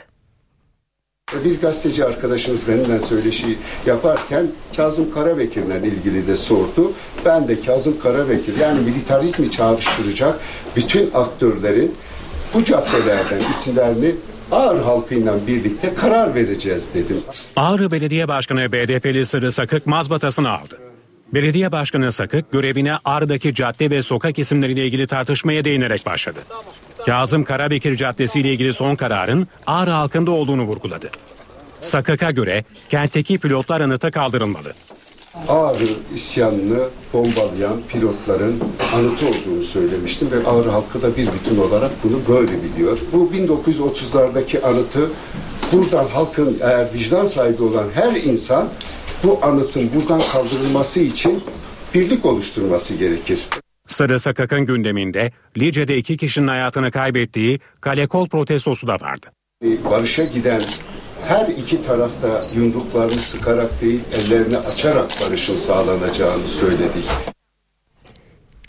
Bir gazeteci arkadaşımız benimle söyleşi yaparken Kazım Karabekir'le ilgili de sordu. Ben de Kazım Karabekir yani militarizmi çağrıştıracak bütün aktörlerin bu caddelerden isimlerini Ağrı halkıyla birlikte karar vereceğiz dedim. Ağrı Belediye Başkanı BDP'li Sarı Sakık mazbatasını aldı. Belediye Başkanı Sakık görevine Ağrı'daki cadde ve sokak isimleriyle ilgili tartışmaya değinerek başladı. Kazım Karabekir Caddesi ile ilgili son kararın Ağrı halkında olduğunu vurguladı. Sakık'a göre kentteki pilotlar anıtı kaldırılmalı. Ağrı isyanını bombalayan pilotların anıtı olduğunu söylemiştim ve Ağrı halkı da bir bütün olarak bunu böyle biliyor. Bu 1930'lardaki anıtı buradan halkın eğer vicdan sahibi olan her insan bu anıtın buradan kaldırılması için birlik oluşturması gerekir. Sarı Sakak'ın gündeminde Lice'de iki kişinin hayatını kaybettiği kalekol protestosu da vardı. Barışa giden her iki tarafta yumruklarını sıkarak değil ellerini açarak barışın sağlanacağını söyledik.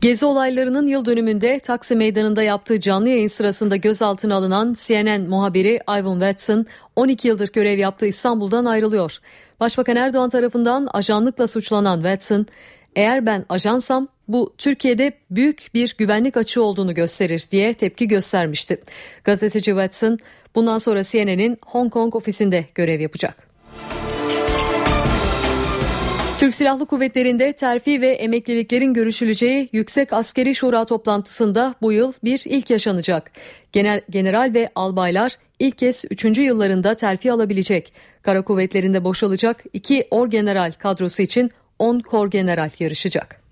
Gezi olaylarının yıl dönümünde Taksim Meydanı'nda yaptığı canlı yayın sırasında gözaltına alınan CNN muhabiri Ivan Watson 12 yıldır görev yaptığı İstanbul'dan ayrılıyor. Başbakan Erdoğan tarafından ajanlıkla suçlanan Watson, eğer ben ajansam bu Türkiye'de büyük bir güvenlik açığı olduğunu gösterir diye tepki göstermişti. Gazeteci Watson bundan sonra CNN'in Hong Kong ofisinde görev yapacak. Türk Silahlı Kuvvetleri'nde terfi ve emekliliklerin görüşüleceği Yüksek Askeri Şura toplantısında bu yıl bir ilk yaşanacak. Genel, general ve albaylar ilk kez 3. yıllarında terfi alabilecek. Kara kuvvetlerinde boşalacak 2 orgeneral kadrosu için 10 korgeneral yarışacak.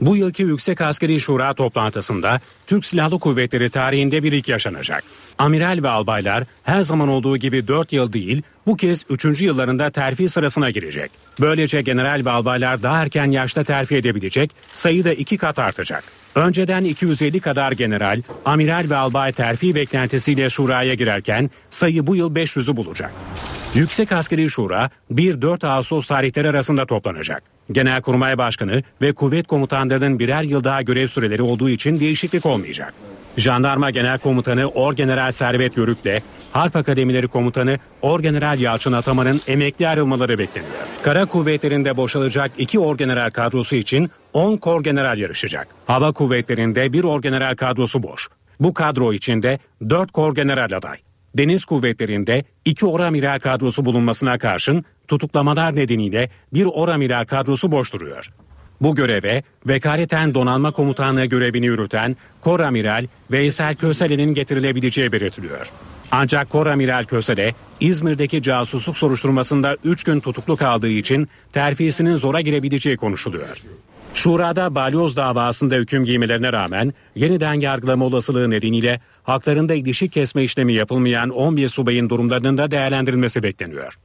Bu yılki Yüksek Askeri Şura toplantısında Türk Silahlı Kuvvetleri tarihinde bir ilk yaşanacak. Amiral ve albaylar her zaman olduğu gibi 4 yıl değil bu kez 3. yıllarında terfi sırasına girecek. Böylece general ve albaylar daha erken yaşta terfi edebilecek sayı da 2 kat artacak. Önceden 250 kadar general, amiral ve albay terfi beklentisiyle şuraya girerken sayı bu yıl 500'ü bulacak. Yüksek Askeri Şura 1-4 Ağustos tarihleri arasında toplanacak. Genelkurmay Başkanı ve kuvvet komutanlarının birer yıl daha görev süreleri olduğu için değişiklik olmayacak. Jandarma Genel Komutanı Orgeneral Servet Yörük'le Harp Akademileri Komutanı Orgeneral Yalçın Ataman'ın emekli ayrılmaları bekleniyor. Kara kuvvetlerinde boşalacak iki orgeneral kadrosu için 10 korgeneral yarışacak. Hava kuvvetlerinde bir orgeneral kadrosu boş. Bu kadro içinde 4 korgeneral aday. Deniz kuvvetlerinde iki oramiral kadrosu bulunmasına karşın tutuklamalar nedeniyle bir oramiral kadrosu boş duruyor. Bu göreve vekaleten donanma komutanlığı görevini yürüten Koramiral Veysel Köselen'in getirilebileceği belirtiliyor. Ancak Koramiral Kösele İzmir'deki casusluk soruşturmasında 3 gün tutuklu kaldığı için terfisinin zora girebileceği konuşuluyor. Şurada balyoz davasında hüküm giymelerine rağmen yeniden yargılama olasılığı nedeniyle haklarında ilişik kesme işlemi yapılmayan 11 subayın durumlarının da değerlendirilmesi bekleniyor.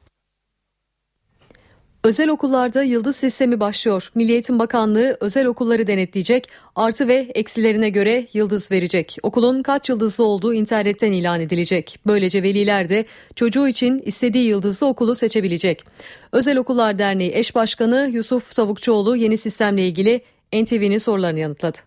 Özel okullarda yıldız sistemi başlıyor. Milli Eğitim Bakanlığı özel okulları denetleyecek, artı ve eksilerine göre yıldız verecek. Okulun kaç yıldızlı olduğu internetten ilan edilecek. Böylece veliler de çocuğu için istediği yıldızlı okulu seçebilecek. Özel Okullar Derneği eş başkanı Yusuf Tavukçuoğlu yeni sistemle ilgili NTV'nin sorularını yanıtladı.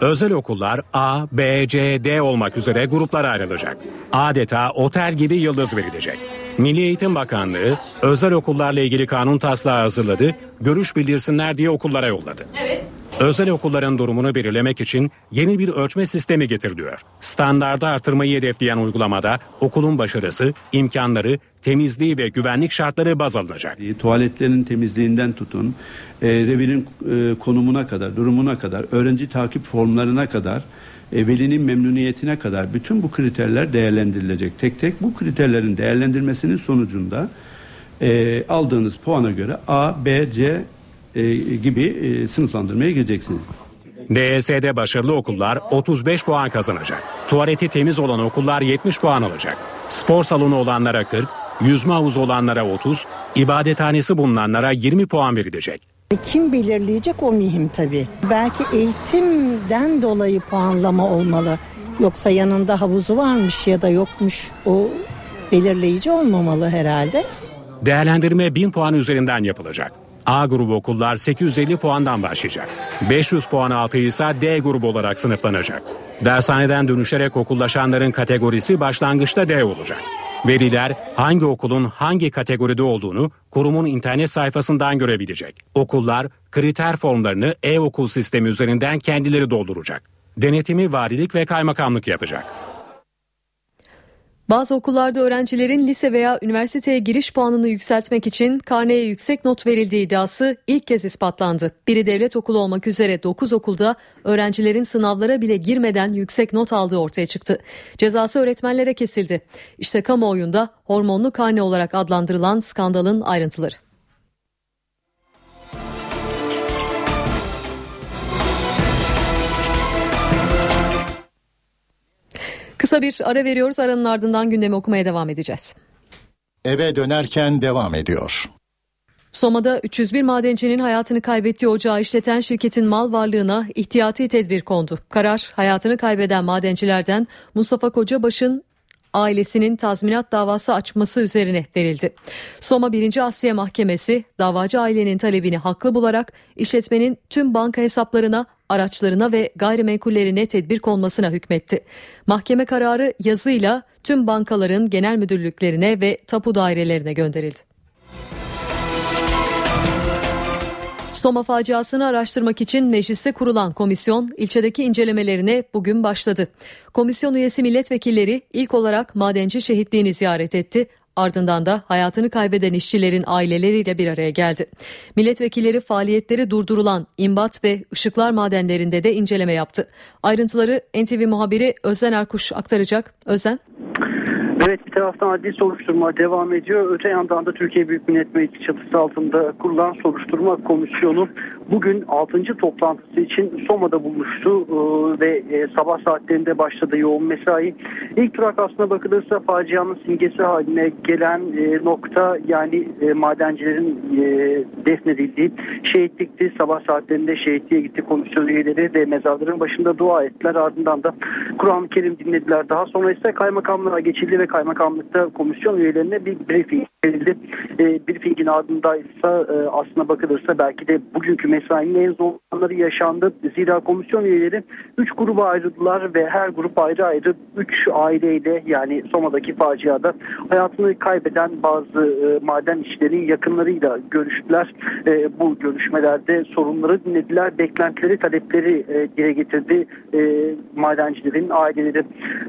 Özel okullar A, B, C, D olmak üzere gruplara ayrılacak. Adeta otel gibi yıldız verilecek. Milli Eğitim Bakanlığı özel okullarla ilgili kanun taslağı hazırladı, görüş bildirsinler diye okullara yolladı. Evet. Özel okulların durumunu belirlemek için yeni bir ölçme sistemi getiriliyor. Standardı artırmayı hedefleyen uygulamada okulun başarısı, imkanları, temizliği ve güvenlik şartları baz alınacak. Tuvaletlerin temizliğinden tutun, e, revirin e, konumuna kadar, durumuna kadar, öğrenci takip formlarına kadar, e, velinin memnuniyetine kadar bütün bu kriterler değerlendirilecek. Tek tek bu kriterlerin değerlendirmesinin sonucunda e, aldığınız puana göre A, B, C e, gibi e, sınıflandırmaya gireceksiniz. DSD başarılı okullar 35 puan kazanacak. Tuvaleti temiz olan okullar 70 puan alacak. Spor salonu olanlara 40, yüzme havuzu olanlara 30, ibadethanesi bulunanlara 20 puan verilecek. Kim belirleyecek o mühim tabii. Belki eğitimden dolayı puanlama olmalı. Yoksa yanında havuzu varmış ya da yokmuş o belirleyici olmamalı herhalde. Değerlendirme 1000 puan üzerinden yapılacak. A grubu okullar 850 puandan başlayacak. 500 puan altı ise D grubu olarak sınıflanacak. Dershaneden dönüşerek okullaşanların kategorisi başlangıçta D olacak. Veliler hangi okulun hangi kategoride olduğunu kurumun internet sayfasından görebilecek. Okullar kriter formlarını e-okul sistemi üzerinden kendileri dolduracak. Denetimi valilik ve kaymakamlık yapacak. Bazı okullarda öğrencilerin lise veya üniversiteye giriş puanını yükseltmek için karneye yüksek not verildiği iddiası ilk kez ispatlandı. Biri devlet okulu olmak üzere 9 okulda öğrencilerin sınavlara bile girmeden yüksek not aldığı ortaya çıktı. Cezası öğretmenlere kesildi. İşte kamuoyunda hormonlu karne olarak adlandırılan skandalın ayrıntıları. Kısa bir ara veriyoruz. Aranın ardından gündemi okumaya devam edeceğiz. Eve dönerken devam ediyor. Soma'da 301 madencinin hayatını kaybettiği ocağı işleten şirketin mal varlığına ihtiyati tedbir kondu. Karar hayatını kaybeden madencilerden Mustafa Kocabaş'ın ailesinin tazminat davası açması üzerine verildi. Soma 1. Asya Mahkemesi davacı ailenin talebini haklı bularak işletmenin tüm banka hesaplarına, araçlarına ve gayrimenkullerine tedbir konmasına hükmetti. Mahkeme kararı yazıyla tüm bankaların genel müdürlüklerine ve tapu dairelerine gönderildi. Soma faciasını araştırmak için mecliste kurulan komisyon ilçedeki incelemelerine bugün başladı. Komisyon üyesi milletvekilleri ilk olarak madenci şehitliğini ziyaret etti. Ardından da hayatını kaybeden işçilerin aileleriyle bir araya geldi. Milletvekilleri faaliyetleri durdurulan imbat ve ışıklar madenlerinde de inceleme yaptı. Ayrıntıları NTV muhabiri Özden Erkuş aktaracak. Özden. Evet bir taraftan adli soruşturma devam ediyor. Öte yandan da Türkiye Büyük Millet Meclisi çatısı altında kurulan soruşturma komisyonu bugün 6. toplantısı için Soma'da buluştu Ee, ve e, sabah saatlerinde başladı yoğun mesai. İlk durak aslına bakılırsa facianın simgesi haline gelen e, nokta yani e, madencilerin e, defnedildiği şehitlikti. Sabah saatlerinde şehitliğe gitti komisyon üyeleri ve mezarların başında dua ettiler. Ardından da Kur'an-ı Kerim dinlediler. Daha sonra ise kaymakamlığa geçildi ve kaymakamlıkta komisyon üyelerine bir briefing verildi. E, briefingin ardında ise e, aslına bakılırsa belki de bugünkü mesainin en zor anları yaşandı. Zira komisyon üyeleri 3 gruba ayrıldılar ve her grup ayrı ayrı 3 aileyle yani Soma'daki faciada hayatını kaybeden bazı e, maden işçilerin yakınlarıyla görüştüler. E, bu görüşmelerde sorunları dinlediler, beklentileri, talepleri e, dile getirdi e, madencilerin aileleri.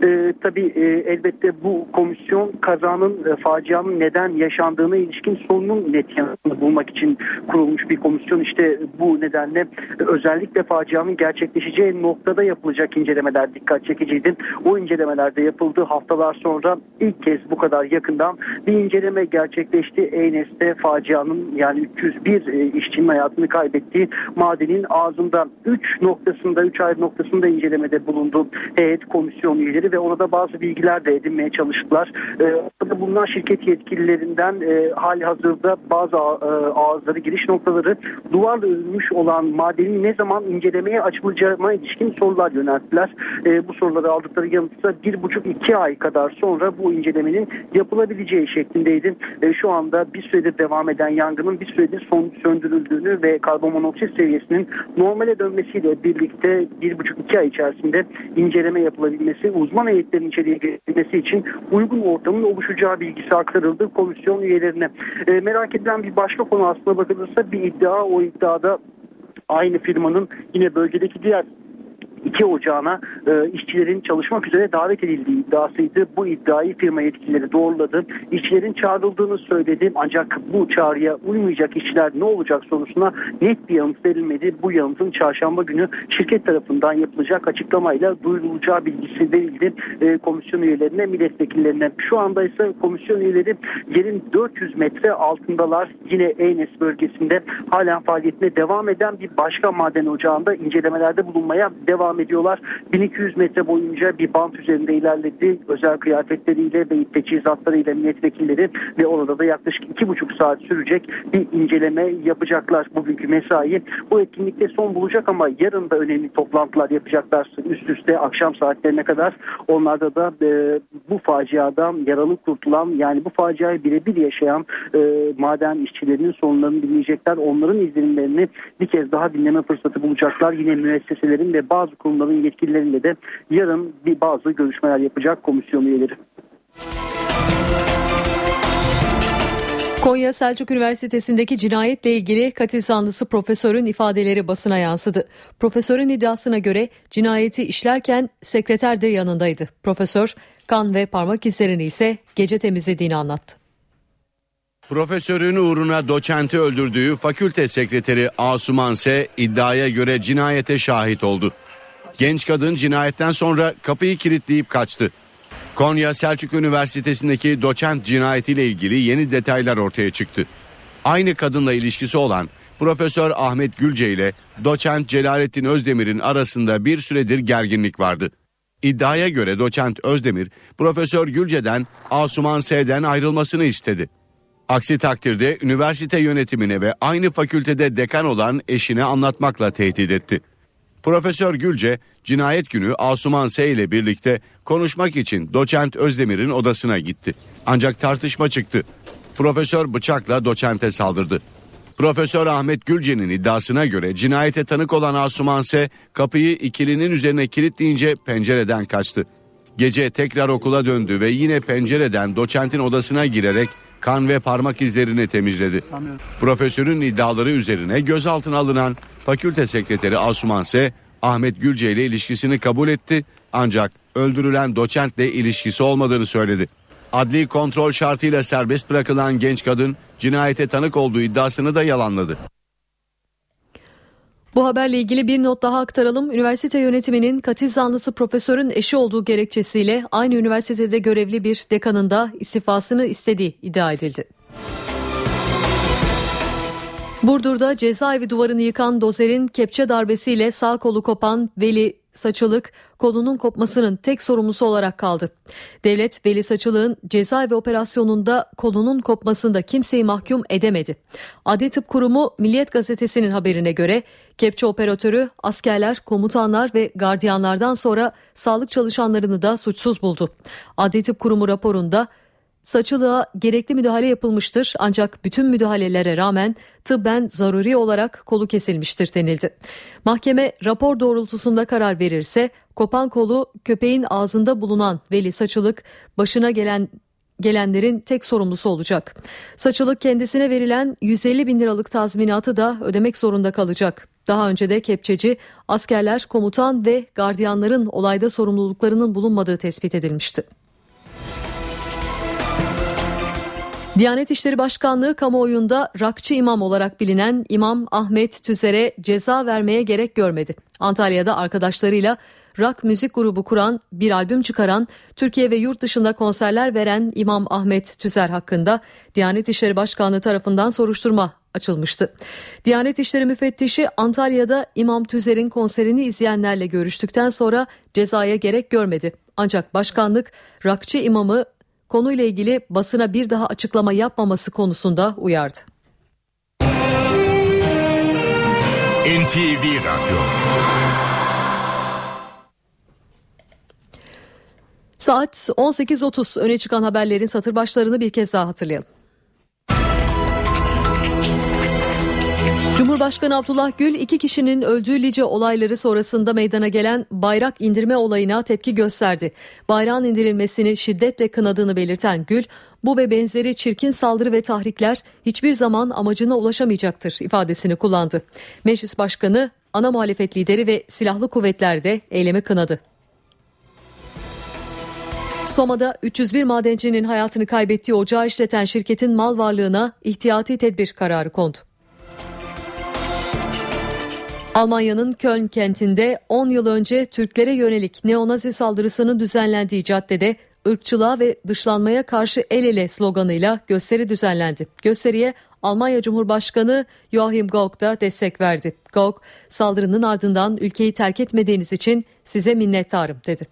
E, tabii e, elbette bu komisyon kazanın, e, facianın neden yaşandığına ilişkin sorunun net yanıtını bulmak için kurulmuş bir komisyon. İşte bu nedenle özellikle facianın gerçekleşeceği noktada yapılacak incelemeler dikkat çekiciydi. O incelemelerde yapıldığı haftalar sonra ilk kez bu kadar yakından bir inceleme gerçekleşti. Eynes'te facianın yani 301 e, işçinin hayatını kaybettiği madenin ağzında 3 noktasında 3 ayrı noktasında incelemede bulundu heyet komisyon üyeleri ve orada bazı bilgiler de edinmeye çalıştılar. E, orada bulunan şirket yetkililerinden e, hali hazırda bazı e, ağızları giriş noktaları duvarla örülmüş olan madenin ne zaman incelemeye açılacağına ilişkin sorular yönelttiler. E, bu soruları aldıkları yanıtsa bir buçuk iki ay kadar sonra bu incelemenin yapılabileceği şeklindeydi. E, şu anda bir süredir devam eden yangının bir süredir son söndürüldüğünü ve karbon monoksit seviyesinin normale dönmesiyle birlikte bir buçuk iki ay içerisinde inceleme yapılabilmesi, uzman heyetlerin içeriye girilmesi için uygun ortamın oluşacağı bilgisi aktarıldı komisyon üyelerine. E, merak edilen bir başka konu aslına bakılırsa bir iddia o iddiada aynı firmanın yine bölgedeki diğer iki ocağına e, işçilerin çalışmak üzere davet edildiği iddiasıydı. Bu iddiayı firma yetkilileri doğruladı. İşçilerin çağrıldığını söyledi ancak bu çağrıya uymayacak işçiler ne olacak sorusuna net bir yanıt verilmedi. Bu yanıtın çarşamba günü şirket tarafından yapılacak açıklamayla duyurulacağı bilgisi verildi e, komisyon üyelerine, milletvekillerine. Şu anda ise komisyon üyeleri yerin 400 metre altındalar. Yine Eynes bölgesinde halen faaliyetine devam eden bir başka maden ocağında incelemelerde bulunmaya devam ediyorlar. 1200 metre boyunca bir bant üzerinde ilerledi. Özel kıyafetleriyle ve teçhizatlarıyla milletvekilleri ve orada da yaklaşık iki buçuk saat sürecek bir inceleme yapacaklar bugünkü mesai. Bu etkinlikte son bulacak ama yarın da önemli toplantılar yapacaklar üst üste akşam saatlerine kadar. Onlarda da e, bu faciadan yaralı kurtulan yani bu faciayı birebir yaşayan e, maden işçilerinin sorunlarını dinleyecekler. Onların izlenimlerini bir kez daha dinleme fırsatı bulacaklar. Yine müesseselerin ve bazı kurumların yetkilileriyle de yarın bir bazı görüşmeler yapacak komisyon üyeleri. Konya Selçuk Üniversitesi'ndeki cinayetle ilgili katil sandısı profesörün ifadeleri basına yansıdı. Profesörün iddiasına göre cinayeti işlerken sekreter de yanındaydı. Profesör kan ve parmak izlerini ise gece temizlediğini anlattı. Profesörün uğruna doçenti öldürdüğü fakülte sekreteri Asuman S. iddiaya göre cinayete şahit oldu. Genç kadın cinayetten sonra kapıyı kilitleyip kaçtı. Konya Selçuk Üniversitesi'ndeki doçent cinayetiyle ilgili yeni detaylar ortaya çıktı. Aynı kadınla ilişkisi olan Profesör Ahmet Gülce ile doçent Celalettin Özdemir'in arasında bir süredir gerginlik vardı. İddiaya göre doçent Özdemir, Profesör Gülce'den Asuman S'den ayrılmasını istedi. Aksi takdirde üniversite yönetimine ve aynı fakültede dekan olan eşine anlatmakla tehdit etti. Profesör Gülce cinayet günü Asuman S ile birlikte konuşmak için doçent Özdemir'in odasına gitti. Ancak tartışma çıktı. Profesör bıçakla doçente saldırdı. Profesör Ahmet Gülce'nin iddiasına göre cinayete tanık olan Asuman S kapıyı ikilinin üzerine kilitleyince pencereden kaçtı. Gece tekrar okula döndü ve yine pencereden doçentin odasına girerek kan ve parmak izlerini temizledi. Profesörün iddiaları üzerine gözaltına alınan fakülte sekreteri Asuman S. Ahmet Gülce ile ilişkisini kabul etti ancak öldürülen doçentle ilişkisi olmadığını söyledi. Adli kontrol şartıyla serbest bırakılan genç kadın cinayete tanık olduğu iddiasını da yalanladı. Bu haberle ilgili bir not daha aktaralım. Üniversite yönetiminin katil zanlısı profesörün eşi olduğu gerekçesiyle aynı üniversitede görevli bir dekanın da istifasını istediği iddia edildi. Burdur'da cezaevi duvarını yıkan dozerin kepçe darbesiyle sağ kolu kopan Veli Saçılık kolunun kopmasının tek sorumlusu olarak kaldı. Devlet Veli Saçılık'ın cezaevi operasyonunda kolunun kopmasında kimseyi mahkum edemedi. Adli Tıp Kurumu Milliyet Gazetesi'nin haberine göre kepçe operatörü askerler, komutanlar ve gardiyanlardan sonra sağlık çalışanlarını da suçsuz buldu. Adli Tıp Kurumu raporunda Saçılığa gerekli müdahale yapılmıştır ancak bütün müdahalelere rağmen tıbben zaruri olarak kolu kesilmiştir denildi. Mahkeme rapor doğrultusunda karar verirse kopan kolu köpeğin ağzında bulunan Veli Saçılık başına gelen gelenlerin tek sorumlusu olacak. Saçılık kendisine verilen 150 bin liralık tazminatı da ödemek zorunda kalacak. Daha önce de kepçeci askerler, komutan ve gardiyanların olayda sorumluluklarının bulunmadığı tespit edilmişti. Diyanet İşleri Başkanlığı kamuoyunda rakçı imam olarak bilinen İmam Ahmet Tüzer'e ceza vermeye gerek görmedi. Antalya'da arkadaşlarıyla rock müzik grubu kuran, bir albüm çıkaran, Türkiye ve yurt dışında konserler veren İmam Ahmet Tüzer hakkında Diyanet İşleri Başkanlığı tarafından soruşturma açılmıştı. Diyanet İşleri Müfettişi Antalya'da İmam Tüzer'in konserini izleyenlerle görüştükten sonra cezaya gerek görmedi. Ancak başkanlık rakçı imamı konuyla ilgili basına bir daha açıklama yapmaması konusunda uyardı. NTV Radyo Saat 18.30 öne çıkan haberlerin satır başlarını bir kez daha hatırlayalım. Cumhurbaşkanı Abdullah Gül iki kişinin öldüğü Lice olayları sonrasında meydana gelen bayrak indirme olayına tepki gösterdi. Bayrağın indirilmesini şiddetle kınadığını belirten Gül, bu ve benzeri çirkin saldırı ve tahrikler hiçbir zaman amacına ulaşamayacaktır ifadesini kullandı. Meclis Başkanı, ana muhalefet lideri ve silahlı kuvvetler de eylemi kınadı. Soma'da 301 madencinin hayatını kaybettiği ocağı işleten şirketin mal varlığına ihtiyati tedbir kararı kondu. Almanya'nın Köln kentinde 10 yıl önce Türklere yönelik neonazi saldırısının düzenlendiği caddede ırkçılığa ve dışlanmaya karşı el ele sloganıyla gösteri düzenlendi. Gösteriye Almanya Cumhurbaşkanı Joachim Gauck da destek verdi. Gauck, saldırının ardından ülkeyi terk etmediğiniz için size minnettarım dedi.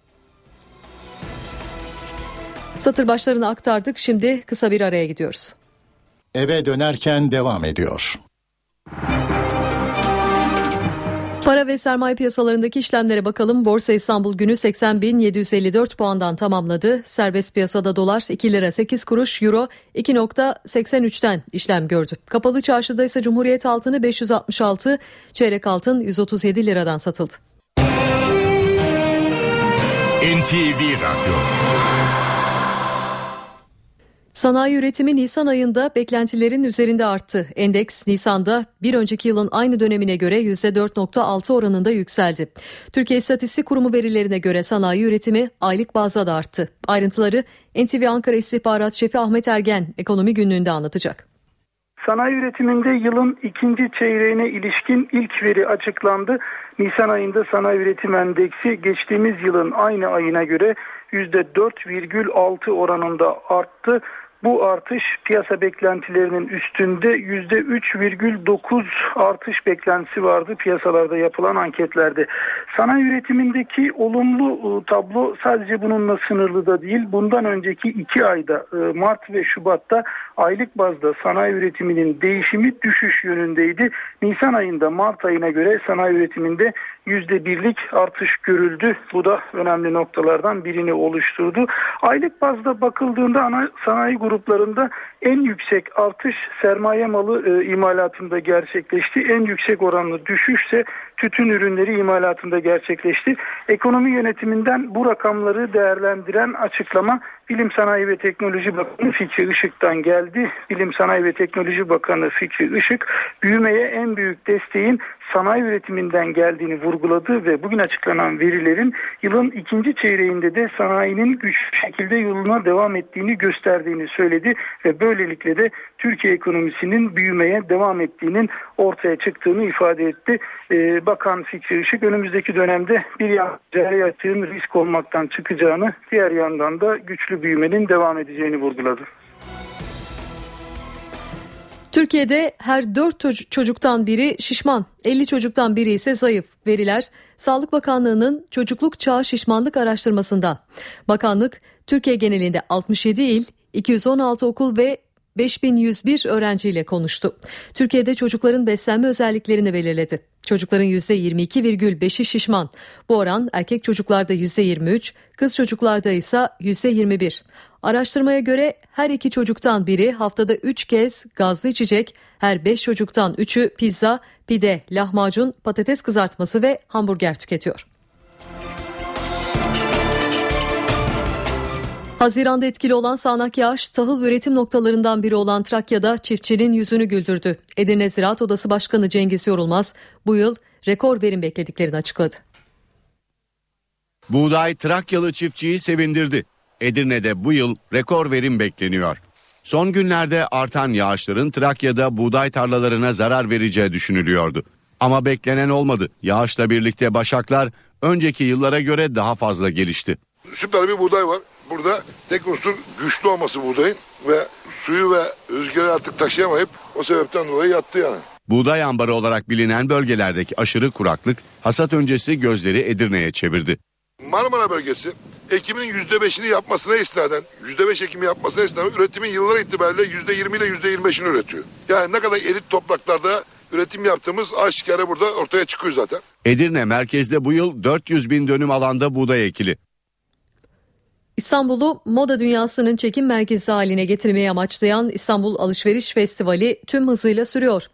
Satır başlarını aktardık. Şimdi kısa bir araya gidiyoruz. Eve dönerken devam ediyor. Para ve sermaye piyasalarındaki işlemlere bakalım. Borsa İstanbul günü 80.754 puandan tamamladı. Serbest piyasada dolar 2 lira 8 kuruş, euro 2.83'ten işlem gördü. Kapalı çarşıda ise Cumhuriyet altını 566, çeyrek altın 137 liradan satıldı. NTV Radyo Sanayi üretimi Nisan ayında beklentilerin üzerinde arttı. Endeks Nisan'da bir önceki yılın aynı dönemine göre %4.6 oranında yükseldi. Türkiye İstatistik Kurumu verilerine göre sanayi üretimi aylık bazda da arttı. Ayrıntıları NTV Ankara İstihbarat Şefi Ahmet Ergen ekonomi günlüğünde anlatacak. Sanayi üretiminde yılın ikinci çeyreğine ilişkin ilk veri açıklandı. Nisan ayında sanayi üretim endeksi geçtiğimiz yılın aynı ayına göre %4,6 oranında arttı. Bu artış piyasa beklentilerinin üstünde %3,9 artış beklentisi vardı piyasalarda yapılan anketlerde. Sanayi üretimindeki olumlu e, tablo sadece bununla sınırlı da değil. Bundan önceki iki ayda e, Mart ve Şubat'ta aylık bazda sanayi üretiminin değişimi düşüş yönündeydi. Nisan ayında Mart ayına göre sanayi üretiminde yüzde birlik artış görüldü. Bu da önemli noktalardan birini oluşturdu. Aylık bazda bakıldığında ana sanayi gruplarında en yüksek artış sermaye malı e, imalatında gerçekleşti. En yüksek oranlı düşüşse tütün ürünleri imalatında gerçekleşti. Ekonomi yönetiminden bu rakamları değerlendiren açıklama Bilim Sanayi ve Teknoloji Bakanı Fikri Işık'tan geldi. Bilim Sanayi ve Teknoloji Bakanı Fikri Işık büyümeye en büyük desteğin sanayi üretiminden geldiğini vurguladı ve bugün açıklanan verilerin yılın ikinci çeyreğinde de sanayinin güçlü şekilde yoluna devam ettiğini gösterdiğini söyledi ve böylelikle de Türkiye ekonomisinin büyümeye devam ettiğinin ortaya çıktığını ifade etti. Ee, Bakan Fikri Işık önümüzdeki dönemde bir yandan cari risk olmaktan çıkacağını diğer yandan da güçlü büyümenin devam edeceğini vurguladı. Türkiye'de her 4 çocuktan biri şişman, 50 çocuktan biri ise zayıf. Veriler Sağlık Bakanlığı'nın çocukluk çağı şişmanlık araştırmasında. Bakanlık Türkiye genelinde 67 il, 216 okul ve 5101 öğrenciyle konuştu. Türkiye'de çocukların beslenme özelliklerini belirledi. Çocukların %22,5'i şişman. Bu oran erkek çocuklarda %23, kız çocuklarda ise %21. Araştırmaya göre her iki çocuktan biri haftada 3 kez gazlı içecek, her 5 çocuktan 3'ü pizza, pide, lahmacun, patates kızartması ve hamburger tüketiyor. Haziranda etkili olan sağanak yağış tahıl üretim noktalarından biri olan Trakya'da çiftçinin yüzünü güldürdü. Edirne Ziraat Odası Başkanı Cengiz Yorulmaz bu yıl rekor verim beklediklerini açıkladı. Buğday Trakyalı çiftçiyi sevindirdi. Edirne'de bu yıl rekor verim bekleniyor. Son günlerde artan yağışların Trakya'da buğday tarlalarına zarar vereceği düşünülüyordu. Ama beklenen olmadı. Yağışla birlikte başaklar önceki yıllara göre daha fazla gelişti. Süper bir buğday var. Burada tek unsur güçlü olması buğdayın ve suyu ve rüzgarı artık taşıyamayıp o sebepten dolayı yattı yani. Buğday ambarı olarak bilinen bölgelerdeki aşırı kuraklık hasat öncesi gözleri Edirne'ye çevirdi. Marmara bölgesi ekimin %5'ini yapmasına istinaden, %5 ekimi yapmasına istinaden üretimin yıllar itibariyle %20 ile %25'ini üretiyor. Yani ne kadar elit topraklarda üretim yaptığımız aşikare burada ortaya çıkıyor zaten. Edirne merkezde bu yıl 400 bin dönüm alanda buğday ekili. İstanbul'u moda dünyasının çekim merkezi haline getirmeyi amaçlayan İstanbul Alışveriş Festivali tüm hızıyla sürüyor.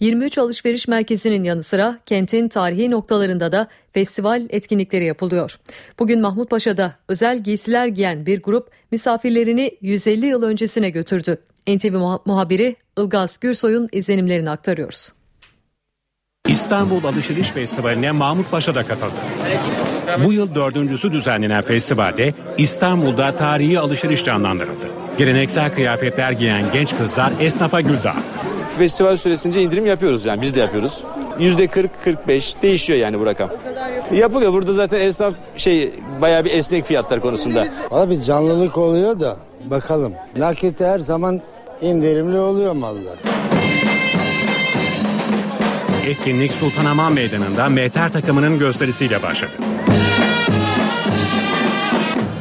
23 alışveriş merkezinin yanı sıra kentin tarihi noktalarında da festival etkinlikleri yapılıyor. Bugün Mahmutpaşa'da özel giysiler giyen bir grup misafirlerini 150 yıl öncesine götürdü. NTV muhabiri Ilgaz Gürsoy'un izlenimlerini aktarıyoruz. İstanbul Alışveriş Festivali'ne Mahmut Paşa da katıldı. Bu yıl dördüncüsü düzenlenen festivalde İstanbul'da tarihi alışveriş canlandırıldı. Geleneksel kıyafetler giyen genç kızlar esnafa gül dağıttı. Festival süresince indirim yapıyoruz yani biz de yapıyoruz. Yüzde 40-45 değişiyor yani bu rakam. Yapılıyor burada zaten esnaf şey bayağı bir esnek fiyatlar konusunda. Valla bir canlılık oluyor da bakalım. Nakit her zaman indirimli oluyor mallar. Etkinlik Sultanahmet Meydanı'nda Mehter takımının gösterisiyle başladı.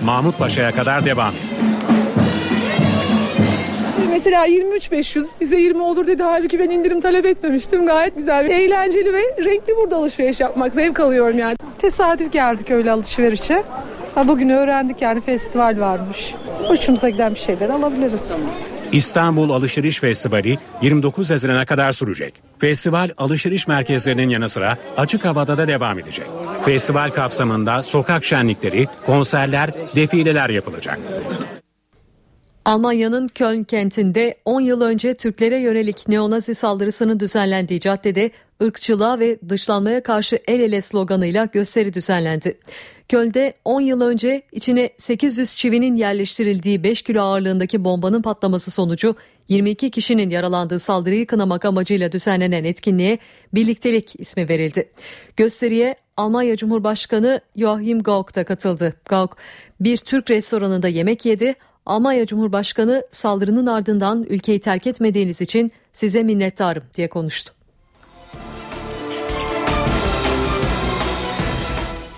Mahmut Paşa'ya kadar devam. Mesela 23.500 size 20 olur dedi. Halbuki ben indirim talep etmemiştim. Gayet güzel. Eğlenceli ve renkli burada alışveriş yapmak. Zevk alıyorum yani. Tesadüf geldik öyle alışverişe. Ha, bugün öğrendik yani festival varmış. Hoşumuza giden bir şeyler alabiliriz. İstanbul Alışveriş Festivali 29 Haziran'a kadar sürecek. Festival alışveriş merkezlerinin yanı sıra açık havada da devam edecek. Festival kapsamında sokak şenlikleri, konserler, defileler yapılacak. Almanya'nın Köln kentinde 10 yıl önce Türklere yönelik neonazi saldırısının düzenlendiği caddede ırkçılığa ve dışlanmaya karşı el ele sloganıyla gösteri düzenlendi. Köln'de 10 yıl önce içine 800 çivinin yerleştirildiği 5 kilo ağırlığındaki bombanın patlaması sonucu 22 kişinin yaralandığı saldırıyı kınamak amacıyla düzenlenen etkinliğe Birliktelik ismi verildi. Gösteriye Almanya Cumhurbaşkanı Joachim Gauck da katıldı. Gauck bir Türk restoranında yemek yedi. Almanya Cumhurbaşkanı saldırının ardından ülkeyi terk etmediğiniz için size minnettarım diye konuştu.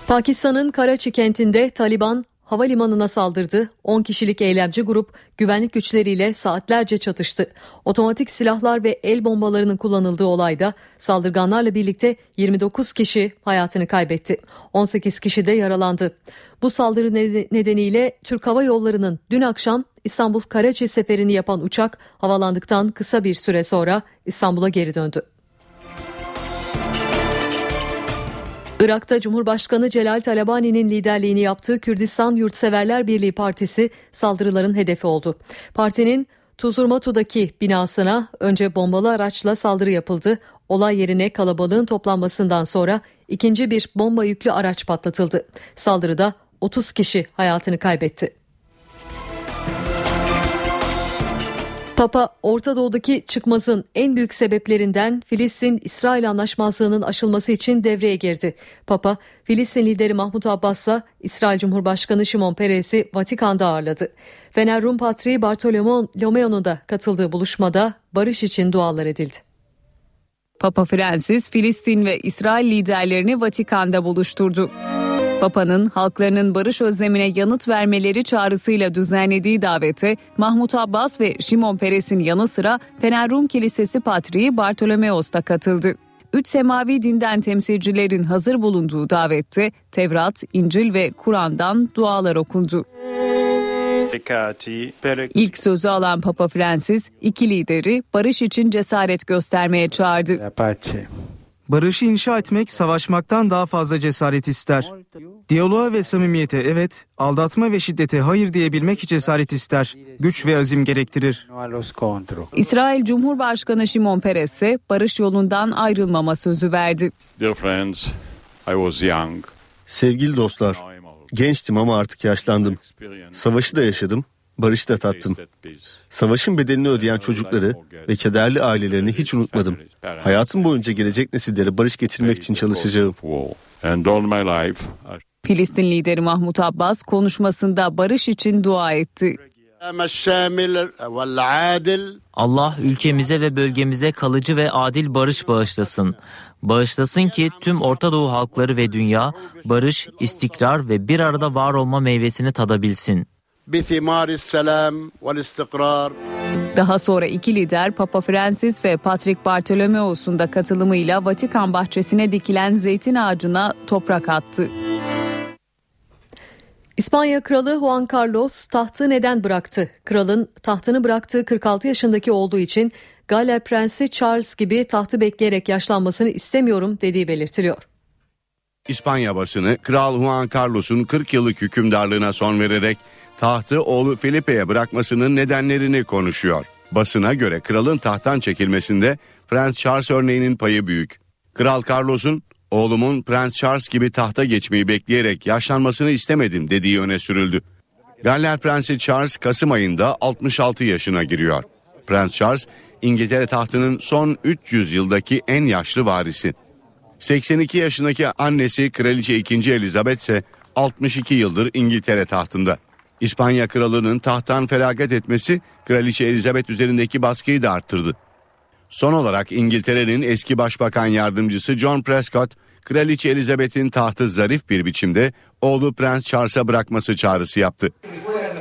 Pakistan'ın Karachi kentinde Taliban havalimanına saldırdı. 10 kişilik eylemci grup güvenlik güçleriyle saatlerce çatıştı. Otomatik silahlar ve el bombalarının kullanıldığı olayda saldırganlarla birlikte 29 kişi hayatını kaybetti. 18 kişi de yaralandı. Bu saldırı nedeniyle Türk Hava Yolları'nın dün akşam İstanbul Karachi seferini yapan uçak havalandıktan kısa bir süre sonra İstanbul'a geri döndü. Irak'ta Cumhurbaşkanı Celal Talabani'nin liderliğini yaptığı Kürdistan Yurtseverler Birliği Partisi saldırıların hedefi oldu. Partinin Tuzurmatu'daki binasına önce bombalı araçla saldırı yapıldı. Olay yerine kalabalığın toplanmasından sonra ikinci bir bomba yüklü araç patlatıldı. Saldırıda 30 kişi hayatını kaybetti. Papa Orta Doğu'daki çıkmazın en büyük sebeplerinden Filistin-İsrail anlaşmazlığının aşılması için devreye girdi. Papa Filistin lideri Mahmut Abbas'la İsrail Cumhurbaşkanı Şimon Peres'i Vatikan'da ağırladı. Fener Rum Patriği Bartolomeo'nun da katıldığı buluşmada barış için dualar edildi. Papa Francis Filistin ve İsrail liderlerini Vatikan'da buluşturdu. Papa'nın halklarının barış özlemine yanıt vermeleri çağrısıyla düzenlediği davete Mahmut Abbas ve Şimon Peres'in yanı sıra Fener Rum Kilisesi Patriği Bartolomeos da katıldı. Üç semavi dinden temsilcilerin hazır bulunduğu davette Tevrat, İncil ve Kur'an'dan dualar okundu. İlk sözü alan Papa Francis iki lideri barış için cesaret göstermeye çağırdı. Barışı inşa etmek savaşmaktan daha fazla cesaret ister. Diyaloğa ve samimiyete evet, aldatma ve şiddete hayır diyebilmek cesaret ister. Güç ve azim gerektirir. İsrail Cumhurbaşkanı Şimon Peres ise barış yolundan ayrılmama sözü verdi. Dear friends, I was young. Sevgili dostlar, gençtim ama artık yaşlandım. Savaşı da yaşadım, barışı da tattım. Savaşın bedelini ödeyen çocukları ve kederli ailelerini hiç unutmadım. Hayatım boyunca gelecek nesillere barış getirmek için çalışacağım. Filistin lideri Mahmut Abbas konuşmasında barış için dua etti. Allah ülkemize ve bölgemize kalıcı ve adil barış bağışlasın. Bağışlasın ki tüm Orta Doğu halkları ve dünya barış, istikrar ve bir arada var olma meyvesini tadabilsin. Daha sonra iki lider Papa Francis ve Patrick Bartolomeos'un da katılımıyla Vatikan bahçesine dikilen zeytin ağacına toprak attı. İspanya Kralı Juan Carlos tahtı neden bıraktı? Kralın tahtını bıraktığı 46 yaşındaki olduğu için Galler Prensi Charles gibi tahtı bekleyerek yaşlanmasını istemiyorum dediği belirtiliyor. İspanya basını Kral Juan Carlos'un 40 yıllık hükümdarlığına son vererek tahtı oğlu Felipe'ye bırakmasının nedenlerini konuşuyor. Basına göre kralın tahttan çekilmesinde Prens Charles örneğinin payı büyük. Kral Carlos'un oğlumun Prens Charles gibi tahta geçmeyi bekleyerek yaşlanmasını istemedim dediği öne sürüldü. Galler Prensi Charles Kasım ayında 66 yaşına giriyor. Prens Charles İngiltere tahtının son 300 yıldaki en yaşlı varisi. 82 yaşındaki annesi Kraliçe 2. Elizabeth ise 62 yıldır İngiltere tahtında. İspanya kralının tahttan feragat etmesi Kraliçe Elizabeth üzerindeki baskıyı da arttırdı. Son olarak İngiltere'nin eski başbakan yardımcısı John Prescott, Kraliçe Elizabeth'in tahtı zarif bir biçimde oğlu Prens Charles'a bırakması çağrısı yaptı.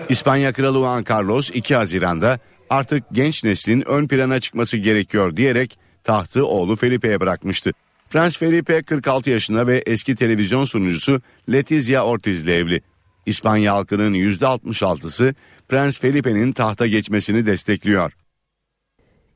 İspanya Kralı Juan Carlos 2 Haziran'da artık genç neslin ön plana çıkması gerekiyor diyerek tahtı oğlu Felipe'ye bırakmıştı. Prens Felipe 46 yaşında ve eski televizyon sunucusu Letizia Ortiz ile evli. İspanya halkının %66'sı Prens Felipe'nin tahta geçmesini destekliyor.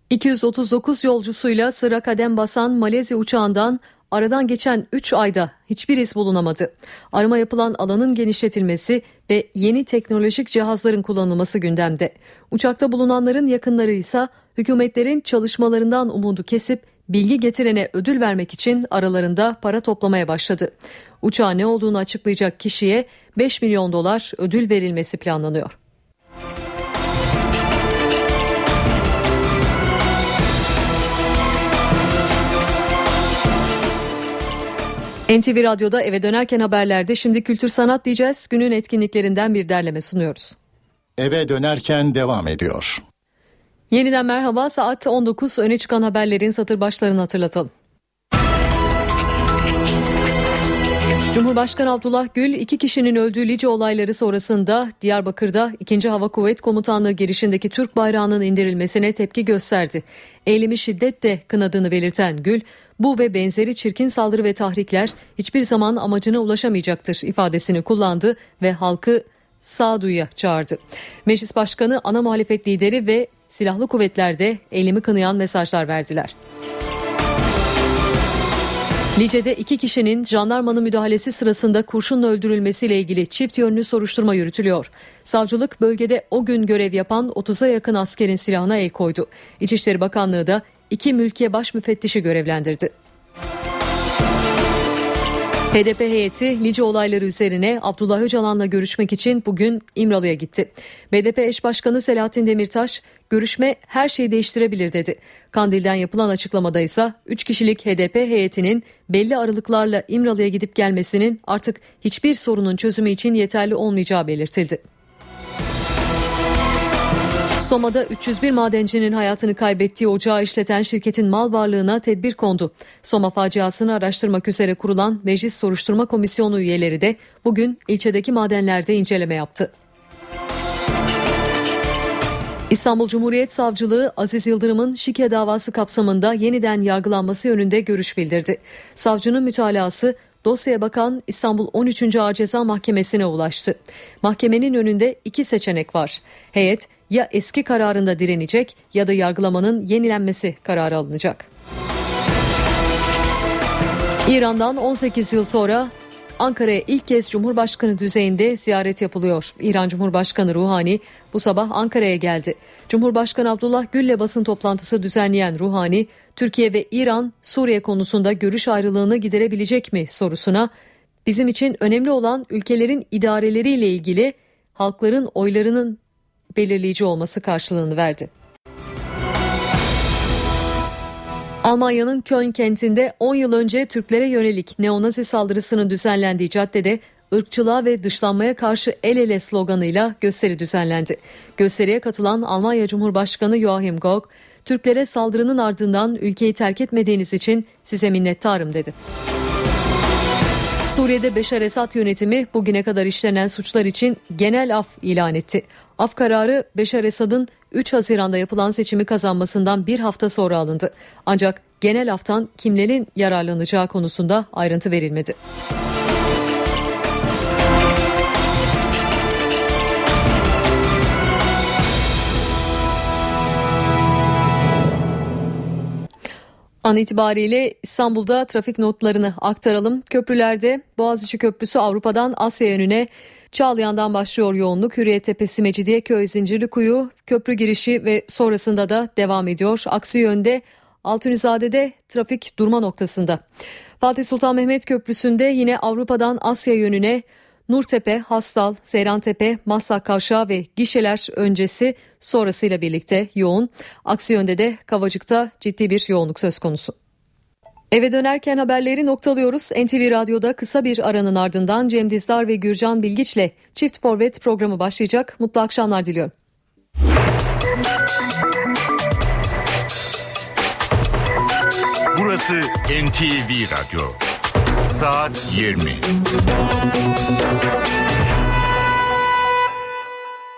239 yolcusuyla sıra kadem basan Malezya uçağından aradan geçen 3 ayda hiçbir iz bulunamadı. Arama yapılan alanın genişletilmesi ve yeni teknolojik cihazların kullanılması gündemde. Uçakta bulunanların yakınları ise hükümetlerin çalışmalarından umudu kesip bilgi getirene ödül vermek için aralarında para toplamaya başladı. Uçağın ne olduğunu açıklayacak kişiye 5 milyon dolar ödül verilmesi planlanıyor. NTV Radyo'da eve dönerken haberlerde şimdi kültür sanat diyeceğiz. Günün etkinliklerinden bir derleme sunuyoruz. Eve dönerken devam ediyor. Yeniden merhaba saat 19 öne çıkan haberlerin satır başlarını hatırlatalım. Cumhurbaşkanı Abdullah Gül iki kişinin öldüğü Lice olayları sonrasında Diyarbakır'da 2. Hava Kuvvet Komutanlığı girişindeki Türk bayrağının indirilmesine tepki gösterdi. Eylemi şiddetle kınadığını belirten Gül, bu ve benzeri çirkin saldırı ve tahrikler hiçbir zaman amacına ulaşamayacaktır ifadesini kullandı ve halkı sağduyuya çağırdı. Meclis Başkanı, ana muhalefet lideri ve silahlı kuvvetlerde eylemi kınayan mesajlar verdiler. Lice'de iki kişinin jandarmanın müdahalesi sırasında kurşunla öldürülmesiyle ilgili çift yönlü soruşturma yürütülüyor. Savcılık bölgede o gün görev yapan 30'a yakın askerin silahına el koydu. İçişleri Bakanlığı da iki mülkiye baş müfettişi görevlendirdi. HDP heyeti Lice olayları üzerine Abdullah Öcalan'la görüşmek için bugün İmralı'ya gitti. BDP eş başkanı Selahattin Demirtaş görüşme her şeyi değiştirebilir dedi. Kandil'den yapılan açıklamada ise 3 kişilik HDP heyetinin belli aralıklarla İmralı'ya gidip gelmesinin artık hiçbir sorunun çözümü için yeterli olmayacağı belirtildi. Soma'da 301 madencinin hayatını kaybettiği ocağı işleten şirketin mal varlığına tedbir kondu. Soma faciasını araştırmak üzere kurulan Meclis Soruşturma Komisyonu üyeleri de bugün ilçedeki madenlerde inceleme yaptı. İstanbul Cumhuriyet Savcılığı Aziz Yıldırım'ın şike davası kapsamında yeniden yargılanması yönünde görüş bildirdi. Savcının mütalası dosyaya bakan İstanbul 13. Ağır Ceza Mahkemesi'ne ulaştı. Mahkemenin önünde iki seçenek var. Heyet ya eski kararında direnecek ya da yargılamanın yenilenmesi kararı alınacak. İran'dan 18 yıl sonra Ankara'ya ilk kez Cumhurbaşkanı düzeyinde ziyaret yapılıyor. İran Cumhurbaşkanı Ruhani bu sabah Ankara'ya geldi. Cumhurbaşkanı Abdullah Gül'le basın toplantısı düzenleyen Ruhani, Türkiye ve İran Suriye konusunda görüş ayrılığını giderebilecek mi sorusuna bizim için önemli olan ülkelerin idareleriyle ilgili halkların oylarının belirleyici olması karşılığını verdi. Almanya'nın Köln kentinde 10 yıl önce Türklere yönelik neonazi saldırısının düzenlendiği caddede ırkçılığa ve dışlanmaya karşı el ele sloganıyla gösteri düzenlendi. Gösteriye katılan Almanya Cumhurbaşkanı Joachim Gauck, Türklere saldırının ardından ülkeyi terk etmediğiniz için size minnettarım dedi. Suriye'de Beşar Esad yönetimi bugüne kadar işlenen suçlar için genel af ilan etti. Af kararı Beşar Esad'ın 3 Haziran'da yapılan seçimi kazanmasından bir hafta sonra alındı. Ancak genel aftan kimlerin yararlanacağı konusunda ayrıntı verilmedi. An itibariyle İstanbul'da trafik notlarını aktaralım. Köprülerde Boğaziçi Köprüsü Avrupa'dan Asya yönüne Çağlayan'dan başlıyor yoğunluk. Hürriyet Tepesi, Mecidiyeköy, Zincirlikuyu köprü girişi ve sonrasında da devam ediyor. Aksi yönde Altunizade'de trafik durma noktasında. Fatih Sultan Mehmet Köprüsü'nde yine Avrupa'dan Asya yönüne Nurtepe, Hastal, Seyrantepe, Maslak Kavşağı ve gişeler öncesi sonrasıyla birlikte yoğun. Aksi yönde de Kavacık'ta ciddi bir yoğunluk söz konusu. Eve dönerken haberleri noktalıyoruz. NTV Radyo'da kısa bir aranın ardından Cem Dizdar ve Gürcan Bilgiç'le Çift Forvet programı başlayacak. Mutlu akşamlar diliyorum. Burası NTV Radyo. Saat 20.